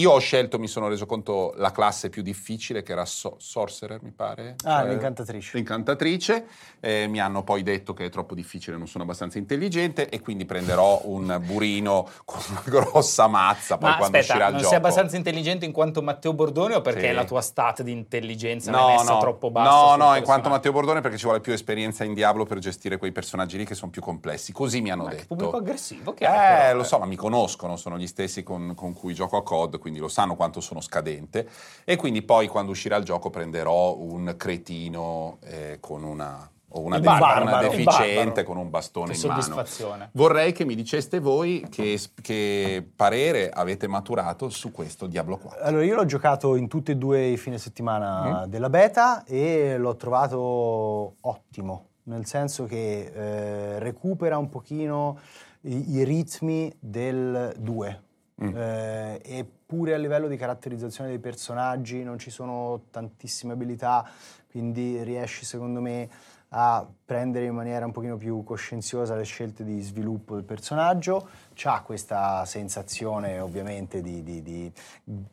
Io ho scelto, mi sono reso conto, la classe più difficile, che era so- Sorcerer, mi pare. Ah, Cioè, l'incantatrice. L'incantatrice. Eh, mi hanno poi detto che è troppo difficile, non sono abbastanza intelligente e quindi prenderò un burino con una grossa mazza poi Ma quando aspetta, uscirà il non gioco. sei abbastanza intelligente in quanto Matteo Bordone o perché Sì. la tua stat di intelligenza No, l'hai messa no, troppo bassa? no, no, in quanto? Matteo Bordone perché ci vuole più esperienza in Diablo per gestire quei personaggi lì che sono più complessi. Così mi hanno Ma che detto. pubblico aggressivo che Eh, però, lo so, ma mi conoscono, sono gli stessi con, con cui gioco a COD, quindi lo sanno quanto sono scadente. E quindi poi quando uscirà il gioco prenderò un cretino eh, con una, o una, Il de- barbaro, una deficiente con un bastone Che in mano. soddisfazione. Vorrei che mi diceste voi che, che parere avete maturato su questo Diablo 4. Allora, io l'ho giocato in tutti e due i fine settimana della beta e l'ho trovato ottimo, nel senso che eh, recupera un pochino i, i ritmi del 2. Mm. Eh, eppure a livello di caratterizzazione dei personaggi non ci sono tantissime abilità, quindi riesci secondo me a prendere in maniera un pochino più coscienziosa le scelte di sviluppo del personaggio, c'ha questa sensazione ovviamente di, di- di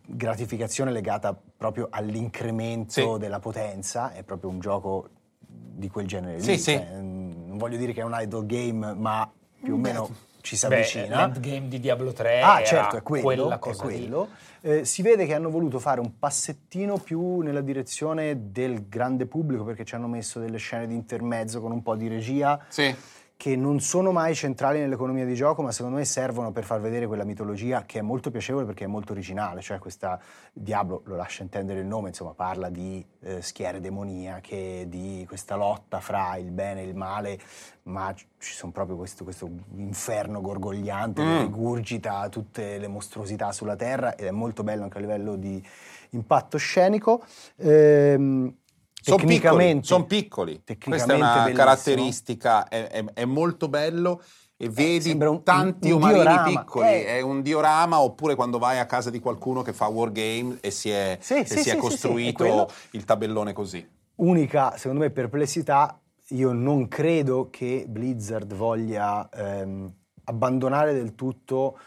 gratificazione legata proprio all'incremento Sì. della potenza, è proprio un gioco di quel genere Sì, lì, sì. cioè, non voglio dire che è un idle game, ma più o meno ci si Beh, avvicina. l'endgame di Diablo 3 Ah, era certo, è quello. quella è quello. Eh, si vede che hanno voluto fare un passettino più nella direzione del grande pubblico perché ci hanno messo delle scene di intermezzo con un po' di regia Sì. Che non sono mai centrali nell'economia di gioco, ma secondo me servono per far vedere quella mitologia che è molto piacevole perché è molto originale, cioè questa Diablo, lo lascia intendere il nome, insomma, parla di eh, schiere demoniache, di questa lotta fra il bene e il male, ma ci sono proprio questo, questo inferno gorgogliante che Mm. rigurgita tutte le mostruosità sulla terra ed è molto bello anche a livello di impatto scenico. Ehm, Sono piccoli, tecnicamente, son piccoli. Questa è una bellissimo. caratteristica, è, è- è molto bello e vedi sembra un- tanti un diorama. piccoli, Eh. è un diorama oppure quando vai a casa di qualcuno che fa wargame e si è, Sì, e sì, si sì, è costruito il tabellone così. Unica, secondo me, perplessità, io non credo che Blizzard voglia ehm, abbandonare del tutto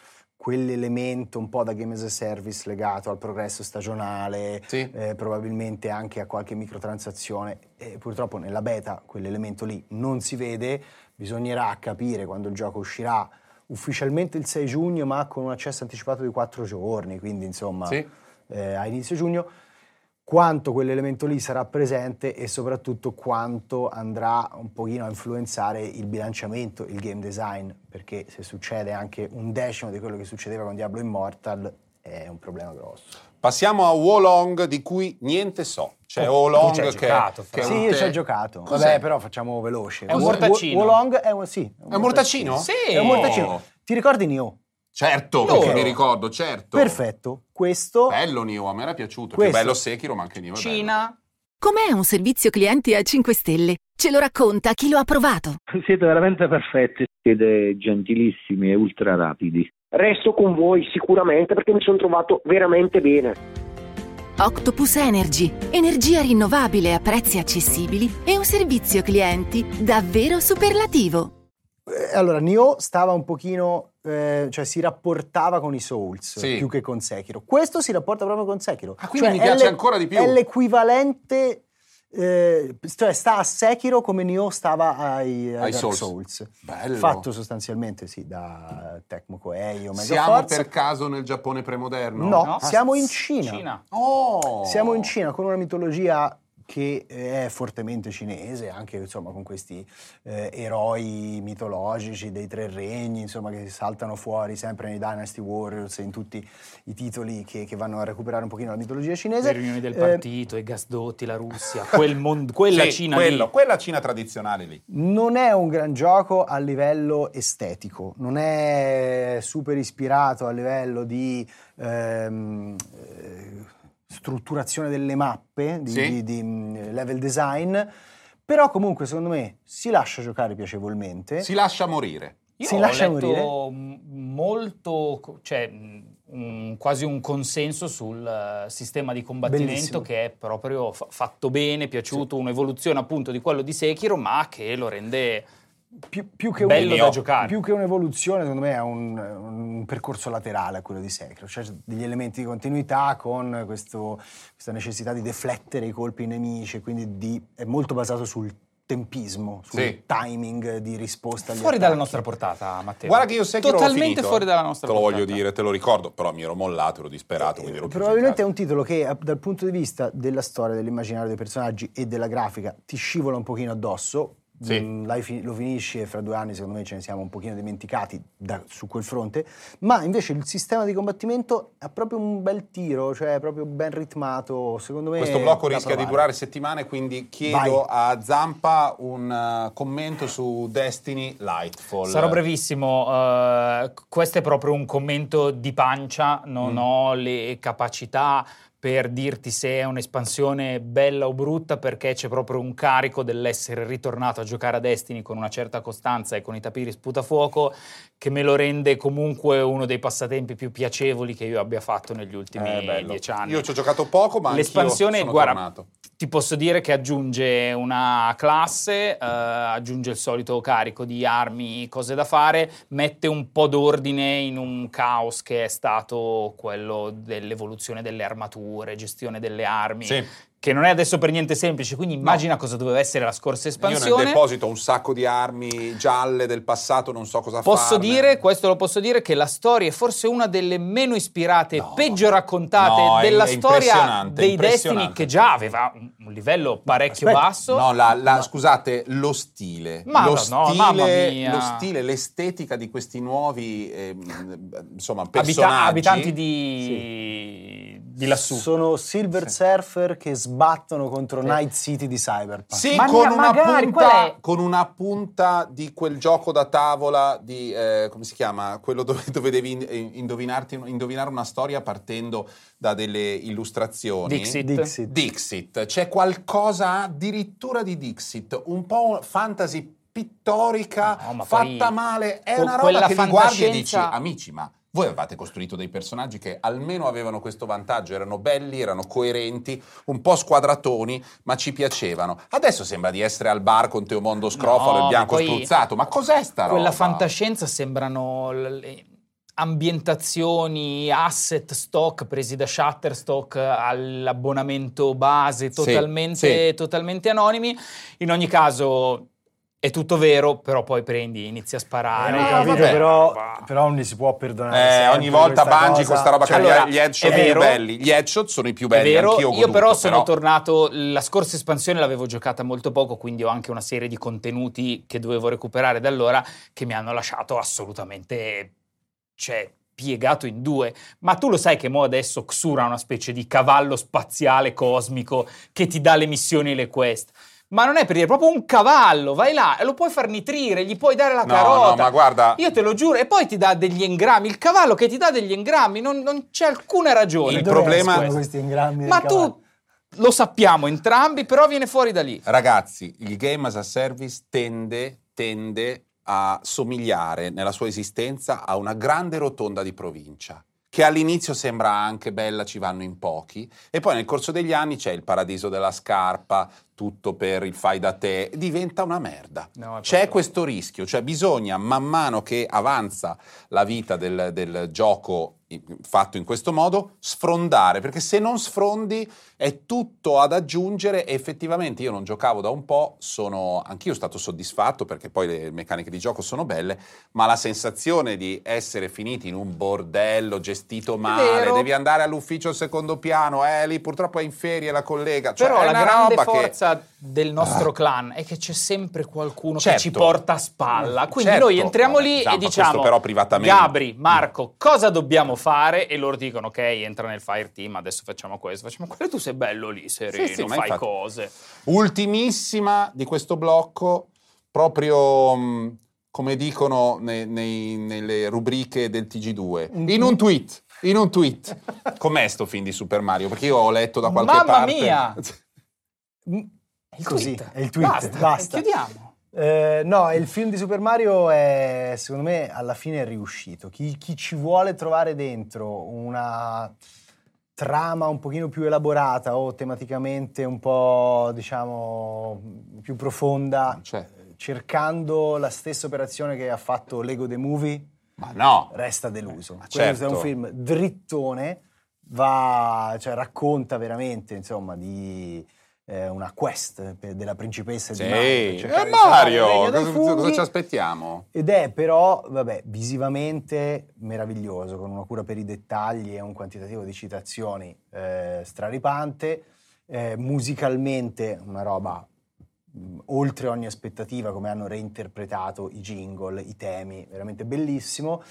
quell'elemento un po' da game as a service legato al progresso stagionale, Sì. eh, probabilmente anche a qualche microtransazione. E purtroppo nella beta quell'elemento lì non si vede, bisognerà capire quando il gioco uscirà ufficialmente il 6 giugno, ma con un accesso anticipato di 4 giorni, quindi insomma Sì. eh, a inizio giugno, quanto quell'elemento lì sarà presente e soprattutto quanto andrà un pochino a influenzare il bilanciamento, il game design, perché se succede anche un decimo di quello che succedeva con Diablo Immortal è un problema grosso. Passiamo a Wolong di cui niente so. C'è Wolong ci hai che, giocato, che sì, io ci ho giocato. Cos'è? Vabbè, però facciamo veloce. È un mortacino. Wo- Wolong è un, sì, È un mortacino? Sì. È un mortacino. Ti ricordi Nioh? Certo, Loro. perché mi ricordo, certo. Perfetto. Questo Bello Nio, a me era piaciuto. Questo- Più bello Sekiro, ma anche Nio è bello. Cina. Com'è un servizio clienti a 5 stelle? Ce lo racconta chi lo ha provato. Siete veramente perfetti, siete gentilissimi e ultra rapidi. Resto con voi sicuramente perché mi sono trovato veramente bene. Octopus Energy, energia rinnovabile a prezzi accessibili e un servizio clienti davvero superlativo. Eh, Allora, Nioh stava un pochino, eh, cioè si rapportava con i Souls Sì. più che con Sekiro. Questo si rapporta proprio con Sekiro. Ah, quindi Cioè, mi piace ancora di più. È l'equivalente, eh, cioè sta a Sekiro come Nioh stava ai, ai Ai Dark Souls. Souls. Bello. Fatto sostanzialmente, sì, da Tecmo Koei o Siamo per caso nel Giappone premoderno? No, No? siamo in Ah, Cina. Cina. Oh! Siamo in Cina con una mitologia che è fortemente cinese, anche insomma con questi eh, eroi mitologici dei tre regni, insomma che saltano fuori sempre nei Dynasty Warriors e in tutti i titoli che, che vanno a recuperare un pochino la mitologia cinese. Le riunioni del Eh, partito, i gasdotti, la Russia, quel mon- quella Sì, Cina quello, lì. quella Cina tradizionale lì. non è un gran gioco a livello estetico, non è super ispirato a livello di ehm, eh, strutturazione delle mappe, di, Sì. di- di, mm, level design, però comunque secondo me si lascia giocare piacevolmente. Si lascia morire. Io Si ho lascia letto morire? molto, cioè un- quasi un consenso sul eh, sistema di combattimento Bellissimo. che è proprio fa- fatto bene, piaciuto, un'evoluzione appunto di quello di Sekiro, ma che lo rende più, più che bello un- da giocare. Più che un'evoluzione, secondo me è un, un percorso laterale a quello di Sekiro, cioè degli elementi di continuità con questo- questa necessità di deflettere i colpi nemici, quindi di- è molto basato sul tempismo, sul Sì. timing di risposta agli fuori dalla attacchi. nostra portata, Matteo. Guarda che io l'ho Totalmente fuori eh. dalla nostra Te lo portata. voglio dire, te lo ricordo, però mi ero mollato, ero disperato, quindi ero Probabilmente è un titolo che eh, dal punto di vista della storia, dell'immaginario dei personaggi e della grafica ti scivola un pochino addosso. Sì. Mm, l'hai fi- lo finisci e fra due anni secondo me ce ne siamo un pochino dimenticati da- su quel fronte, ma invece il sistema di combattimento ha proprio un bel tiro, cioè è proprio ben ritmato, secondo me Questo blocco rischia di provare. durare settimane, quindi chiedo a Zampa un eh, commento su Destiny Lightfall. Sarò brevissimo, eh, questo è proprio un commento di pancia, non Mm. ho le capacità per dirti se è un'espansione bella o brutta perché c'è proprio un carico dell'essere ritornato a giocare a Destiny con una certa costanza e con i tapiri sputafuoco che me lo rende comunque uno dei passatempi più piacevoli che io abbia fatto negli ultimi Eh, dieci anni. Io ci ho giocato poco, ma L'espansione, sono guarda, tornato. ti posso dire che aggiunge una classe, eh, aggiunge il solito carico di armi, cose da fare, mette un po' d'ordine in un caos che è stato quello dell'evoluzione delle armature, gestione delle armi, Sì. che non è adesso per niente semplice, quindi immagina cosa doveva essere la scorsa Io nel espansione. deposito un sacco di armi gialle del passato, non so cosa Posso farne. dire, questo lo posso dire, che la storia è forse una delle meno ispirate, No. peggio raccontate No, è- della è storia impressionante, dei. Destiny, che già aveva un, un livello parecchio Aspetta, basso. No, la, la- scusate, lo stile. Ma lo, no, stile lo stile, l'estetica di questi nuovi ehm, insomma, Abita- personaggi. abitanti di, di lassù. Sono Silver Surfer che sbattono contro Night City di Cyberpunk. Sì, Ma con una, magari, punta, con una punta di quel gioco da tavola di, eh, come si chiama? Quello dove, dove devi eh, indovinarti- indovinare una storia partendo da delle illustrazioni. Dixit. Dixit. Dixit. C'è qualcosa addirittura di Dixit, un po' fantasy pittorica, No, fatta poi male. È una roba che li guardi e dici, amici, ma voi avevate costruito dei personaggi che almeno avevano questo vantaggio, erano belli, erano coerenti, un po' squadratoni, ma ci piacevano. Adesso sembra di essere al bar con Teomondo Scrofalo No, e Bianco poi Spruzzato, ma cos'è sta roba? Quella fantascienza sembrano le ambientazioni, asset stock presi da Shutterstock all'abbonamento base, Sì, totalmente, sì. totalmente anonimi. In ogni caso, è tutto vero, però poi prendi, inizi a sparare. Eh, no, capito, vabbè. però, Va. però non gli si può perdonare. Eh, ogni volta questa Bungie con sta roba Cioè, che allora, gli headshot è più vero. belli. Gli headshot sono i più belli, vero, anch'io io però sono tornato, la scorsa espansione l'avevo giocata molto poco, quindi ho anche una serie di contenuti che dovevo recuperare da allora che mi hanno lasciato assolutamente, cioè, piegato in due. Ma tu lo sai che mo adesso Xura è una specie di cavallo spaziale cosmico che ti dà le missioni e le quest. Ma non è per dire, è proprio un cavallo, vai là e lo puoi far nitrire, gli puoi dare la No, carota. no, ma guarda- Io te lo giuro, e poi ti dà degli engrammi, il cavallo che ti dà degli engrammi, non, non c'è alcuna ragione. Il Dove problema- questi ingrammi del Ma tu lo sappiamo entrambi, però viene fuori da lì. Ragazzi, il game as a service tende, tende a somigliare nella sua esistenza a una grande rotonda di provincia che all'inizio sembra anche bella, ci vanno in pochi, e poi nel corso degli anni c'è il paradiso della scarpa, tutto per il fai da te, diventa una merda. No, c'è proprio- questo rischio, cioè bisogna man mano che avanza la vita del, del gioco fatto in questo modo, sfrondare, perché se non sfrondi è tutto ad aggiungere e effettivamente io non giocavo da un po', sono anch'io stato soddisfatto perché poi le meccaniche di gioco sono belle, ma la sensazione di essere finiti in un bordello gestito male, devi andare all'ufficio al secondo piano, eh lì purtroppo è in ferie la collega, cioè Però è la grande roba che- forza del nostro clan è che c'è sempre qualcuno Certo. che ci porta a spalla. Quindi Certo. noi entriamo lì Zampa, e diciamo: però privatamente. Gabri, Marco, cosa dobbiamo fare? E loro dicono: Ok, entra nel fire team, adesso facciamo questo, facciamo quello. E tu sei bello lì, sereno, Sì, sì, fai infatti- cose. Ultimissima di questo blocco, proprio mh, come dicono ne- nei- nelle rubriche del TG2, in un tweet. In un tweet. Com'è sto film di Super Mario? Perché io ho letto da qualche Mamma parte. mia! È Il Così, tweet. è il tweet, Basta, basta. chiudiamo. Eh, no, il film di Super Mario è, secondo me, alla fine è riuscito. Chi, chi ci vuole trovare dentro una trama un pochino più elaborata o tematicamente un po', diciamo, più profonda, Cioè, cercando la stessa operazione che ha fatto Lego The Movie, ma no! resta deluso. Ma Questo è certo. un film drittone, va, cioè, racconta veramente, insomma, di eh, una quest della principessa Sì, di Mario. Eh, di Mario! regno dei Cosa, cosa ci aspettiamo? Ed è però, vabbè, visivamente meraviglioso, con una cura per i dettagli e un quantitativo di citazioni eh, straripante, eh, musicalmente una roba mh, oltre ogni aspettativa, come hanno reinterpretato i jingle, i temi, veramente bellissimo.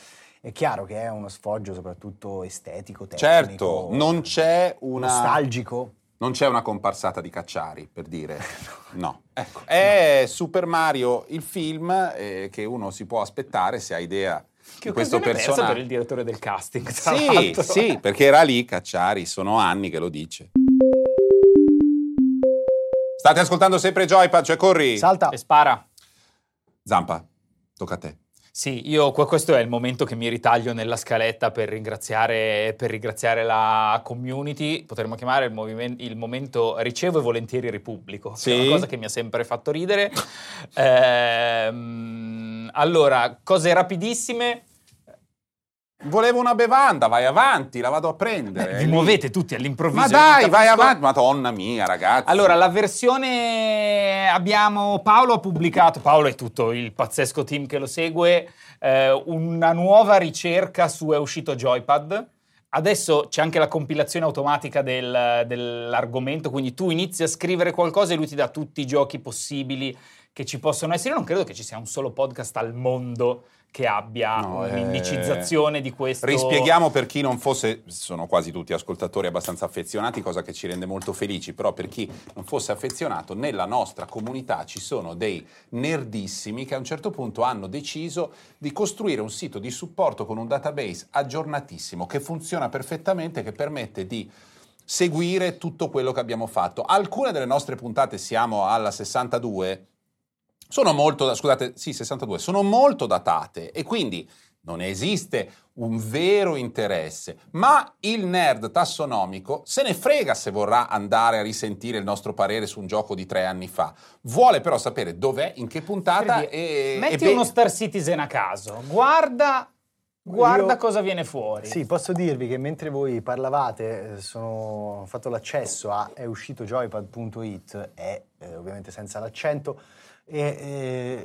È chiaro che è uno sfoggio soprattutto estetico, tecnico, Certo, non c'è una... nostalgico. Non c'è una comparsata di Cacciari, per dire. No. Ecco. È Super Mario il film eh, che uno si può aspettare se ha idea Che di questo personaggio. per il direttore del casting. tra Sì, l'altro. sì, perché era lì Cacciari, sono anni che lo dice. State ascoltando sempre Joypad, cioè corri. Salta. E spara. Zampa, tocca a te. Sì, io que- questo è il momento che mi ritaglio nella scaletta per ringraziare, per ringraziare la community. Potremmo chiamare il, movimen- il momento ricevo e volentieri ripubblico. che è Sì. una cosa che mi ha sempre fatto ridere. Ehm, allora, cose rapidissime. Volevo una bevanda, vai avanti, la vado a prendere. Beh, vi muovete tutti all'improvviso. Ma dai, vai avanti. Madonna mia, ragazzi. Allora, la versione abbiamo Paolo ha pubblicato, Paolo e tutto il pazzesco team che lo segue, eh, una nuova ricerca su è uscito Joypad. Adesso c'è anche la compilazione automatica del- dell'argomento, quindi tu inizi a scrivere qualcosa e lui ti dà tutti i giochi possibili che ci possono essere. Io non credo che ci sia un solo podcast al mondo che abbia No, eh, un'indicizzazione di questo. Rispieghiamo per chi non fosse, sono quasi tutti ascoltatori abbastanza affezionati, cosa che ci rende molto felici, però per chi non fosse affezionato, nella nostra comunità ci sono dei nerdissimi che a un certo punto hanno deciso di costruire un sito di supporto con un database aggiornatissimo che funziona perfettamente, che permette di seguire tutto quello che abbiamo fatto. Alcune delle nostre puntate, siamo alla 62, sono molto, scusate, sì, 62, sono molto datate e quindi non esiste un vero interesse, ma il nerd tassonomico se ne frega se vorrà andare a risentire il nostro parere su un gioco di tre anni fa. Vuole però sapere dov'è, in che puntata dire, e... Metti e be- uno Star Citizen a caso, guarda, guarda Io- cosa viene fuori. Sì, posso dirvi che mentre voi parlavate, eh, sono, ho fatto l'accesso a è uscito joypad.it, è eh, ovviamente senza l'accento. E, e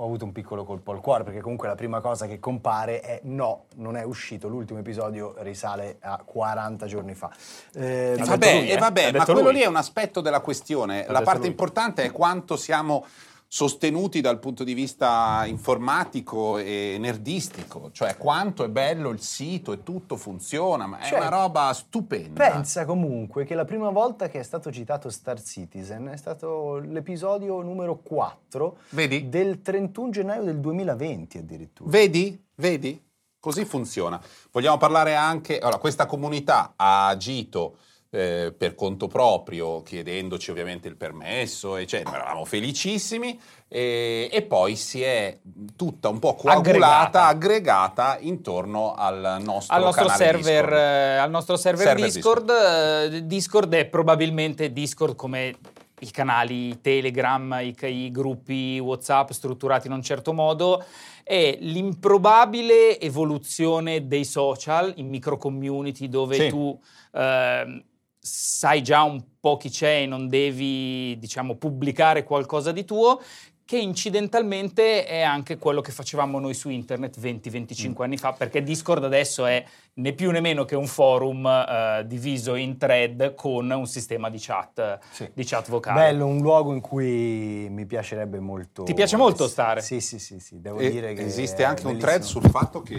ho avuto un piccolo colpo al cuore perché comunque la prima cosa che compare è no, non è uscito, l'ultimo episodio risale a 40 giorni fa. Eh, Ha Vabbè, lui, eh. vabbè, Ha ma quello lui. lì è un aspetto della questione. La detto parte lui. importante è quanto siamo sostenuti dal punto di vista informatico e nerdistico, cioè quanto è bello il sito e tutto funziona, ma è Cioè, una roba stupenda. Pensa comunque che la prima volta che è stato citato Star Citizen è stato l'episodio numero 4 Vedi? del 31 gennaio del 2020 addirittura. Vedi? Vedi? Così funziona. Vogliamo parlare anche. Allora, questa comunità ha agito eh, per conto proprio, chiedendoci ovviamente il permesso, eccetera. Eravamo felicissimi. E, e poi si è tutta un po' coagulata, Aggregata. aggregata, intorno al nostro, al nostro server, Discord. eh, al nostro server, Server Discord. eh, Discord è probabilmente Discord come i canali Telegram, i, i gruppi WhatsApp strutturati in un certo modo, è l'improbabile evoluzione dei social in micro community dove Sì. tu ehm, sai già un po' chi c'è e non devi, diciamo, pubblicare qualcosa di tuo che incidentalmente è anche quello che facevamo noi su internet 20-25 anni fa, perché Discord adesso è né più né meno che un forum eh, diviso in thread con un sistema di chat, Sì. di chat vocale. Bello, un luogo in cui mi piacerebbe molto. Ti piace molto stare? Sì, sì, sì, sì, devo E dire che esiste è anche un thread sul fatto che.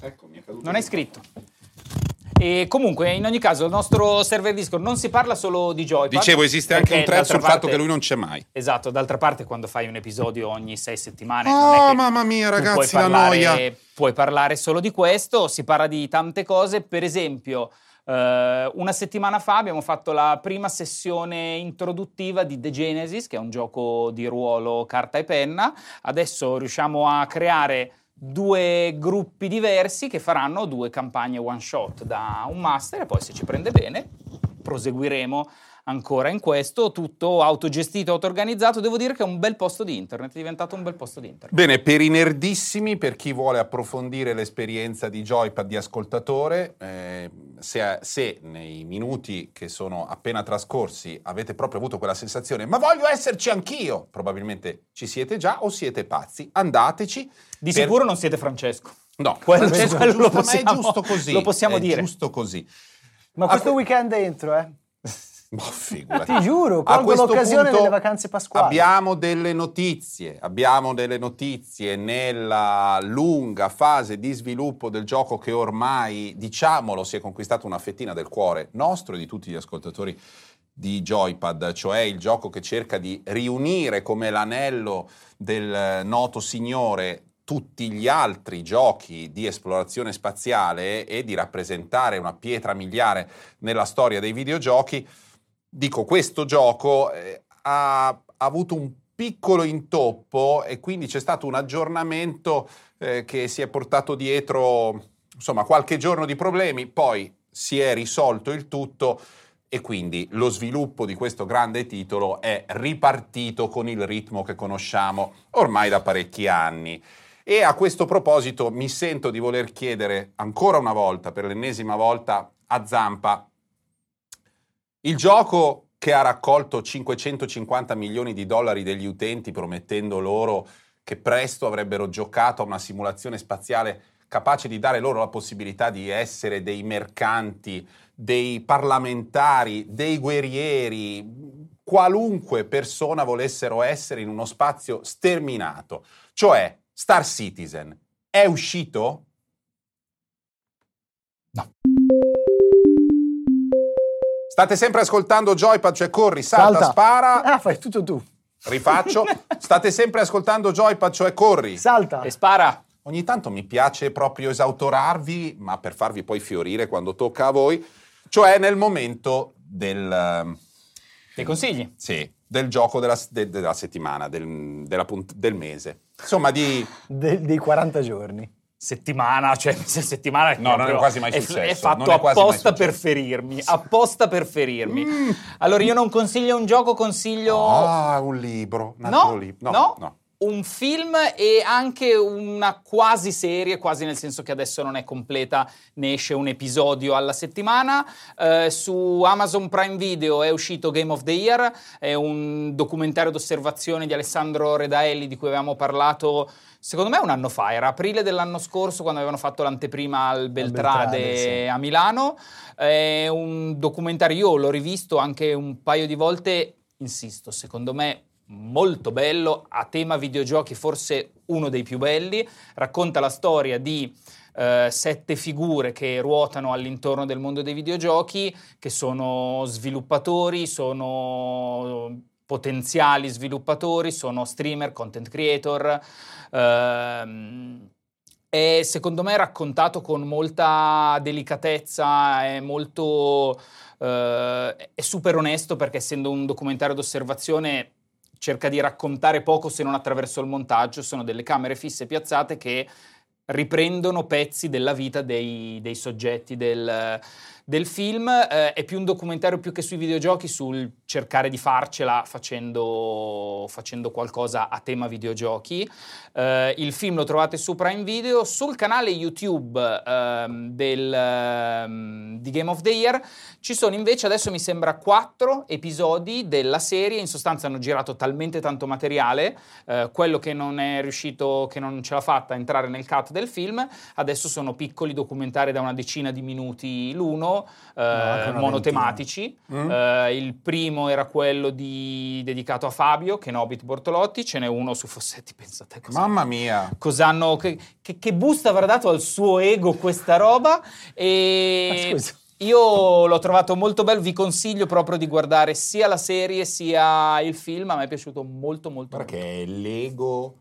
Ecco, mi è caduto Non hai il- scritto. E comunque, in ogni caso, il nostro server Discord non si parla solo di Joypad. Dicevo, esiste anche un thread sul fatto parte- che lui non c'è mai. Esatto, d'altra parte quando fai un episodio ogni sei settimane... Oh, mamma mia, ragazzi, puoi la parlare, noia. Puoi parlare solo di questo, si parla di tante cose, per esempio... eh, una settimana fa abbiamo fatto la prima sessione introduttiva di The Genesis, che è un gioco di ruolo carta e penna. Adesso riusciamo a creare due gruppi diversi che faranno due campagne one shot da un master e poi se ci prende bene proseguiremo ancora in questo, tutto autogestito, auto-organizzato. Devo dire che è un bel posto di internet, è diventato un bel posto di internet. Bene, per i nerdissimi, per chi vuole approfondire l'esperienza di Joypad di ascoltatore, eh, se, se nei minuti che sono appena trascorsi avete proprio avuto quella sensazione, ma voglio esserci anch'io, probabilmente ci siete già o siete pazzi, andateci. Di per- sicuro non siete Francesco. No, Quello- Francesco, quello lo giusto, ma possiamo- è giusto così. lo possiamo è dire. giusto così. Ma A questo que- weekend entro, eh. Boh, figurati. Ti giuro, colgo l'occasione punto delle vacanze pasquali. Abbiamo delle notizie, abbiamo delle notizie nella lunga fase di sviluppo del gioco che ormai, diciamolo, si è conquistato una fettina del cuore nostro e di tutti gli ascoltatori di Joypad, cioè il gioco che cerca di riunire come l'anello del noto signore tutti gli altri giochi di esplorazione spaziale e di rappresentare una pietra miliare nella storia dei videogiochi. Dico, questo gioco eh, ha, ha avuto un piccolo intoppo e quindi c'è stato un aggiornamento eh, che si è portato dietro insomma qualche giorno di problemi, poi si è risolto il tutto e quindi lo sviluppo di questo grande titolo è ripartito con il ritmo che conosciamo ormai da parecchi anni. E a questo proposito mi sento di voler chiedere ancora una volta, per l'ennesima volta, a Zampa, il gioco che ha raccolto 550 milioni di dollari degli utenti promettendo loro che presto avrebbero giocato a una simulazione spaziale capace di dare loro la possibilità di essere dei mercanti, dei parlamentari, dei guerrieri, qualunque persona volessero essere in uno spazio sterminato. Cioè, Star Citizen è uscito? State sempre ascoltando Joypad, cioè corri, salta, Salta. spara, Ah, fai tutto tu. rifaccio. State sempre ascoltando Joypad, cioè corri. Salta. E spara. Ogni tanto mi piace proprio esautorarvi, ma per farvi poi fiorire quando tocca a voi, cioè nel momento del, ehm, Dei consigli. sì, del gioco della, de- della settimana, del, della punt- del mese. Insomma, di... De- dei 40 giorni. Settimana, cioè se settimana No, non è quasi mai successo, È fatto apposta per ferirmi, apposta per ferirmi. Mm. Allora io non consiglio un gioco, consiglio Ah, un libro. Un No, libro. no. no. Un film e anche una quasi serie, quasi nel senso che adesso non è completa, ne esce un episodio alla settimana. Eh, su Amazon Prime Video è uscito Game of the Year, è un documentario d'osservazione di Alessandro Redaelli di cui avevamo parlato secondo me un anno fa, era aprile dell'anno scorso quando avevano fatto l'anteprima al Beltrade, Beltrade, sì. a Milano. È un documentario, io l'ho rivisto anche un paio di volte, insisto, secondo me molto bello, a tema videogiochi forse uno dei più belli, racconta la storia di eh, sette figure che ruotano all'intorno del mondo dei videogiochi, che sono sviluppatori, sono potenziali sviluppatori, sono streamer, content creator. ehm, è secondo me raccontato con molta delicatezza, è molto... eh, è super onesto perché essendo un documentario d'osservazione cerca di raccontare poco se non attraverso il montaggio, sono delle camere fisse piazzate che riprendono pezzi della vita dei, dei soggetti del, del film. Eh, è più un documentario più che sui videogiochi, sul cercare di farcela facendo, facendo qualcosa a tema videogiochi. Eh, il film lo trovate su Prime Video, sul canale YouTube ehm, del, ehm, di Game of the Year ci sono invece adesso mi sembra quattro episodi della serie, in sostanza hanno girato talmente tanto materiale, eh, quello che non è riuscito, che non ce l'ha fatta entrare nel cut del film, adesso sono piccoli documentari da una decina di minuti l'uno, eh, monotematici. Mm. Eh, il primo era quello di- dedicato a Fabio, Kenobit Bortolotti, ce n'è uno su Fossetti, pensate cosa Mamma mia. cos'hanno, che, che, che busta avrà dato al suo ego questa roba Ma e scusa. io l'ho trovato molto bello, vi consiglio proprio di guardare sia la serie sia il film, a me è piaciuto molto molto. Guarda molto. che l'ego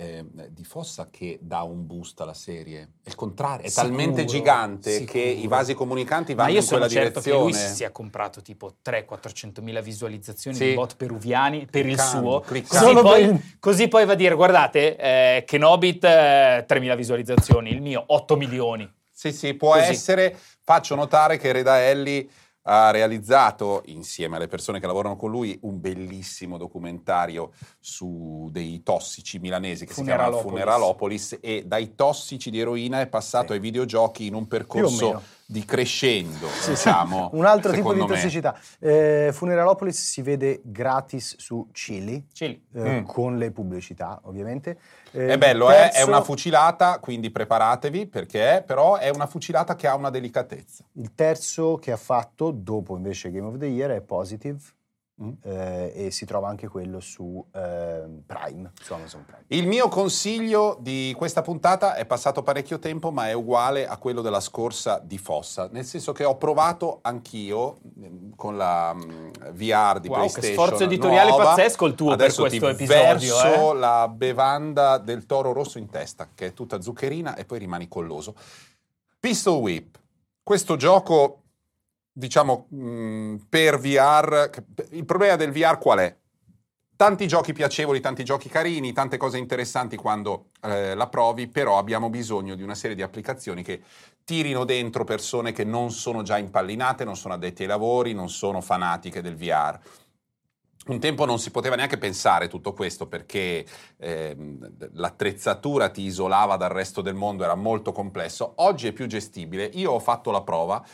eh, di Fossa che dà un boost alla serie. È il contrario, è Sicuro, talmente gigante sicuro. che i vasi comunicanti Ma vanno io in quella sono certo che direzione. lui si sia comprato tipo 300-400 mila visualizzazioni Sì. di bot peruviani per il Cliccando, suo. cliccando. Così poi, il- così poi va a dire, guardate, eh, Kenobit eh, 3.000 visualizzazioni, il mio 8 milioni. Sì, sì, può Così. essere. Faccio notare che Redaelli ha realizzato, insieme alle persone che lavorano con lui, un bellissimo documentario su dei tossici milanesi che si chiama Funeralopolis. E dai tossici di eroina è passato Sì. ai videogiochi in un percorso. Di crescendo, Sì, sì. diciamo. Un altro tipo di tossicità. Eh, Funeralopolis si vede gratis su Chili. Cili. eh, Mm. con le pubblicità ovviamente Eh, È bello, il eh? è terzo- una fucilata, quindi preparatevi perché però è una fucilata che ha una delicatezza. il terzo che ha fatto dopo invece Game of the Year è Positive Mm. eh, e si trova anche quello su eh, Prime su Amazon Prime Il mio consiglio di questa puntata è passato parecchio tempo, ma è uguale a quello della scorsa di Fossa, nel senso che ho provato anch'io mm, con la mm, VR di Wow, che PlayStation. sforzo editoriale nuova. pazzesco il tuo per Adesso questo ti episodio, Verso eh. la bevanda del toro rosso in testa, che è tutta zuccherina, e poi rimani colloso. Pistol Whip, questo gioco, diciamo, mh, per VR, il problema del VR qual è? Tanti giochi piacevoli, tanti giochi carini, tante cose interessanti quando eh, la provi, però abbiamo bisogno di una serie di applicazioni che tirino dentro persone che non sono già impallinate, non sono addetti ai lavori, non sono fanatiche del VR. Un tempo non si poteva neanche pensare tutto questo perché ehm, l'attrezzatura ti isolava dal resto del mondo, era molto complesso. Oggi è più gestibile. Io ho fatto la prova,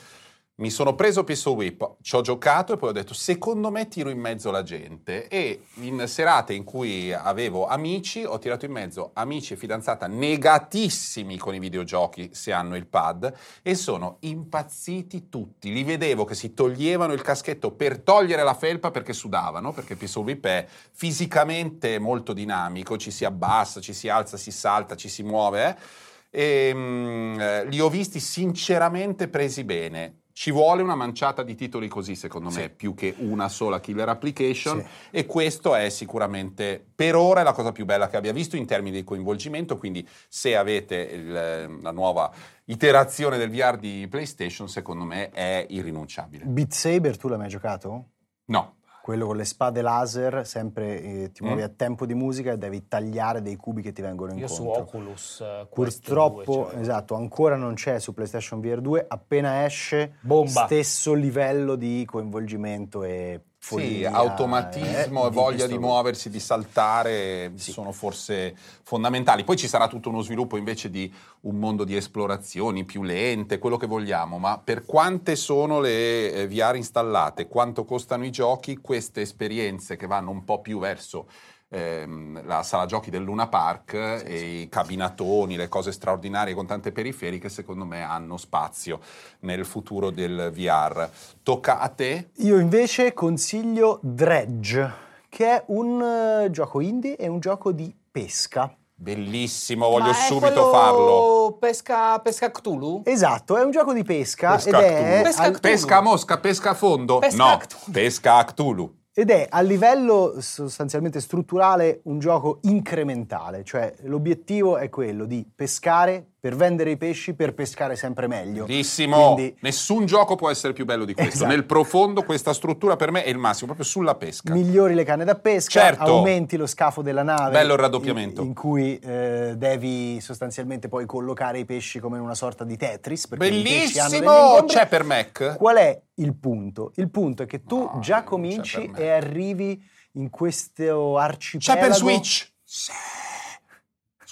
mi sono preso Pistol Whip, ci ho giocato e poi ho detto secondo me tiro in mezzo la gente e in serate in cui avevo amici ho tirato in mezzo amici e fidanzata negatissimi con i videogiochi se hanno il pad e sono impazziti tutti. Li vedevo che si toglievano il caschetto per togliere la felpa perché sudavano, perché Pistol Whip è fisicamente molto dinamico, ci si abbassa, ci si alza, si salta, ci si muove. eh. E, mm, eh, li ho visti sinceramente presi bene. Ci vuole una manciata di titoli così, secondo me, Sì. più che una sola killer application. Sì. E questo è sicuramente, per ora, la cosa più bella che abbia visto in termini di coinvolgimento. Quindi, se avete il- la nuova iterazione del VR di PlayStation, secondo me è irrinunciabile. Beat Saber tu l'hai mai giocato? No, quello con le spade laser sempre eh, ti muovi Mm. a tempo di musica e devi tagliare dei cubi che ti vengono Io su incontro Oculus eh, questi Purtroppo, due, cioè, esatto, ancora non c'è su PlayStation VR 2, appena esce Bomba. stesso livello di coinvolgimento e follia, automatismo eh, e voglia questo- di muoversi, di saltare Sì. sono forse fondamentali. Poi ci sarà tutto uno sviluppo invece di un mondo di esplorazioni più lente, quello che vogliamo, ma per quante sono le eh, VR installate, quanto costano i giochi, queste esperienze che vanno un po' più verso ehm, la sala giochi del Luna Park e i cabinatoni, le cose straordinarie con tante periferiche, secondo me hanno spazio nel futuro del VR. Tocca a te? Io invece consiglio Dredge, che è un eh, gioco indie e un gioco di pesca. Bellissimo, voglio Ma è subito farlo. Pesca, pesca Cthulhu? Esatto, è un gioco di pesca, Pesca ed, a è. Pesca Cthulhu. Pesca a mosca, pesca a fondo? Pesca no, Cthulhu. pesca a Cthulhu. Ed è a livello sostanzialmente strutturale un gioco incrementale, cioè l'obiettivo è quello di pescare per vendere i pesci per pescare sempre meglio. Bellissimo. Quindi Nessun gioco può essere più bello di questo. Esatto. Nel profondo questa struttura per me è il massimo, proprio sulla pesca. migliori le canne da pesca, Certo. aumenti lo scafo della nave. Bello il raddoppiamento. In, in cui eh, devi sostanzialmente poi collocare i pesci come in una sorta di Tetris. Bellissimo! C'è per Mac? Qual è il punto? Il punto è che tu No, già non c'è cominci e arrivi in questo arcipelago. C'è per Switch? Sì.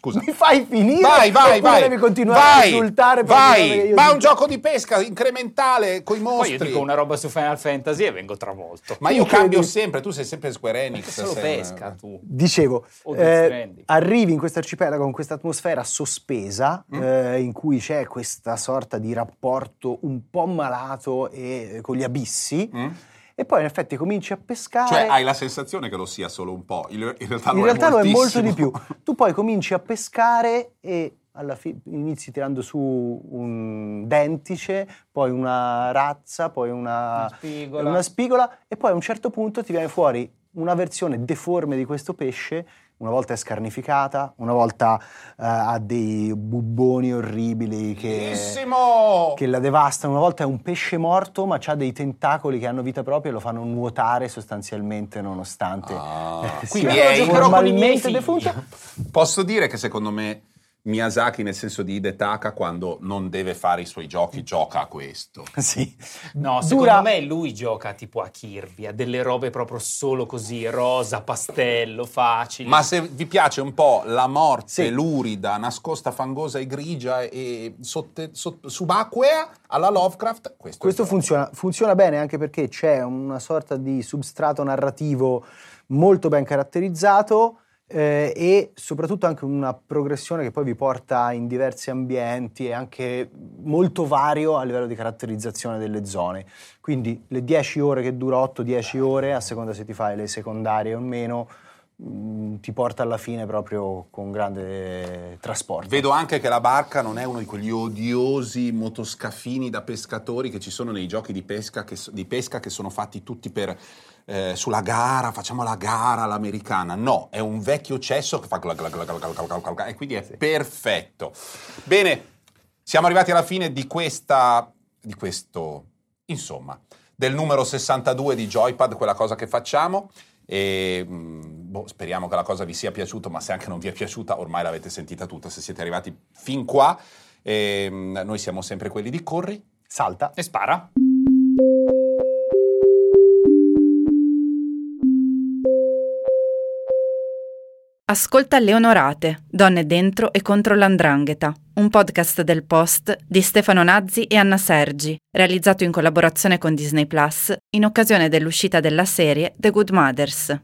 Scusa. Mi fai finire? Vai, vai, vai. devi continuare vai, a insultare per vai. Ma è un gioco di pesca incrementale con i Poi mostri. io dico una roba su Final Fantasy e vengo travolto. Ma io cambio credi- sempre, tu sei sempre Square Enix. solo sei- pesca tu. Dicevo, eh, arrivi in questo arcipelago con questa atmosfera sospesa Mm. eh, in cui c'è questa sorta di rapporto un po' malato e, con gli abissi Mm? E poi in effetti cominci a pescare. Cioè hai la sensazione che lo sia solo un po', in in realtà, in lo, realtà è lo è molto di più. Tu poi cominci a pescare e alla fine inizi tirando su un dentice, poi una razza, poi una, Una spigola. una spigola e poi a un certo punto ti viene fuori una versione deforme di questo pesce. Una volta è scarnificata, una volta eh, ha dei bubboni orribili che, che la devastano, una volta è un pesce morto ma ha dei tentacoli che hanno vita propria e lo fanno nuotare sostanzialmente nonostante Ah, quindi sia è figli. defunto. Posso dire che secondo me Miyazaki, nel senso di Hidetaka, quando non deve fare i suoi giochi, gioca a questo. Sì. No, secondo Dura- me lui gioca tipo a Kirby, a delle robe proprio solo così, rosa, pastello, facili. Ma se vi piace un po' la morte Sì. lurida, nascosta, fangosa e grigia e sotte- sot- subacquea alla Lovecraft, questo, Questo funziona, funziona bene anche perché c'è una sorta di substrato narrativo molto ben caratterizzato eh, e soprattutto anche una progressione che poi vi porta in diversi ambienti e anche molto vario a livello di caratterizzazione delle zone. Quindi le 10 ore che dura 8-10 ore, a seconda se ti fai le secondarie o meno, mh, ti porta alla fine proprio con grande trasporto. Vedo anche che la barca non è uno di quegli odiosi motoscafini da pescatori che ci sono nei giochi di pesca che, di pesca che sono fatti tutti per eh, sulla gara, facciamo la gara all'americana. No, è un vecchio cesso che fa gla gla gla gla gla gla gla gla, e quindi è perfetto. Bene, siamo arrivati alla fine di questa di questo, insomma, del numero 62 di Joypad, quella cosa che facciamo. E mh, boh, speriamo che la cosa vi sia piaciuta, ma se anche non vi è piaciuta, ormai l'avete sentita tutta. Se siete arrivati fin qua, e, mh, noi siamo sempre quelli di Corri. Salta. E spara. Ascolta Le Onorate, Donne dentro e contro l'andrangheta, un podcast del Post di Stefano Nazzi e Anna Sergi, realizzato in collaborazione con Disney Plus in occasione dell'uscita della serie The Good Mothers.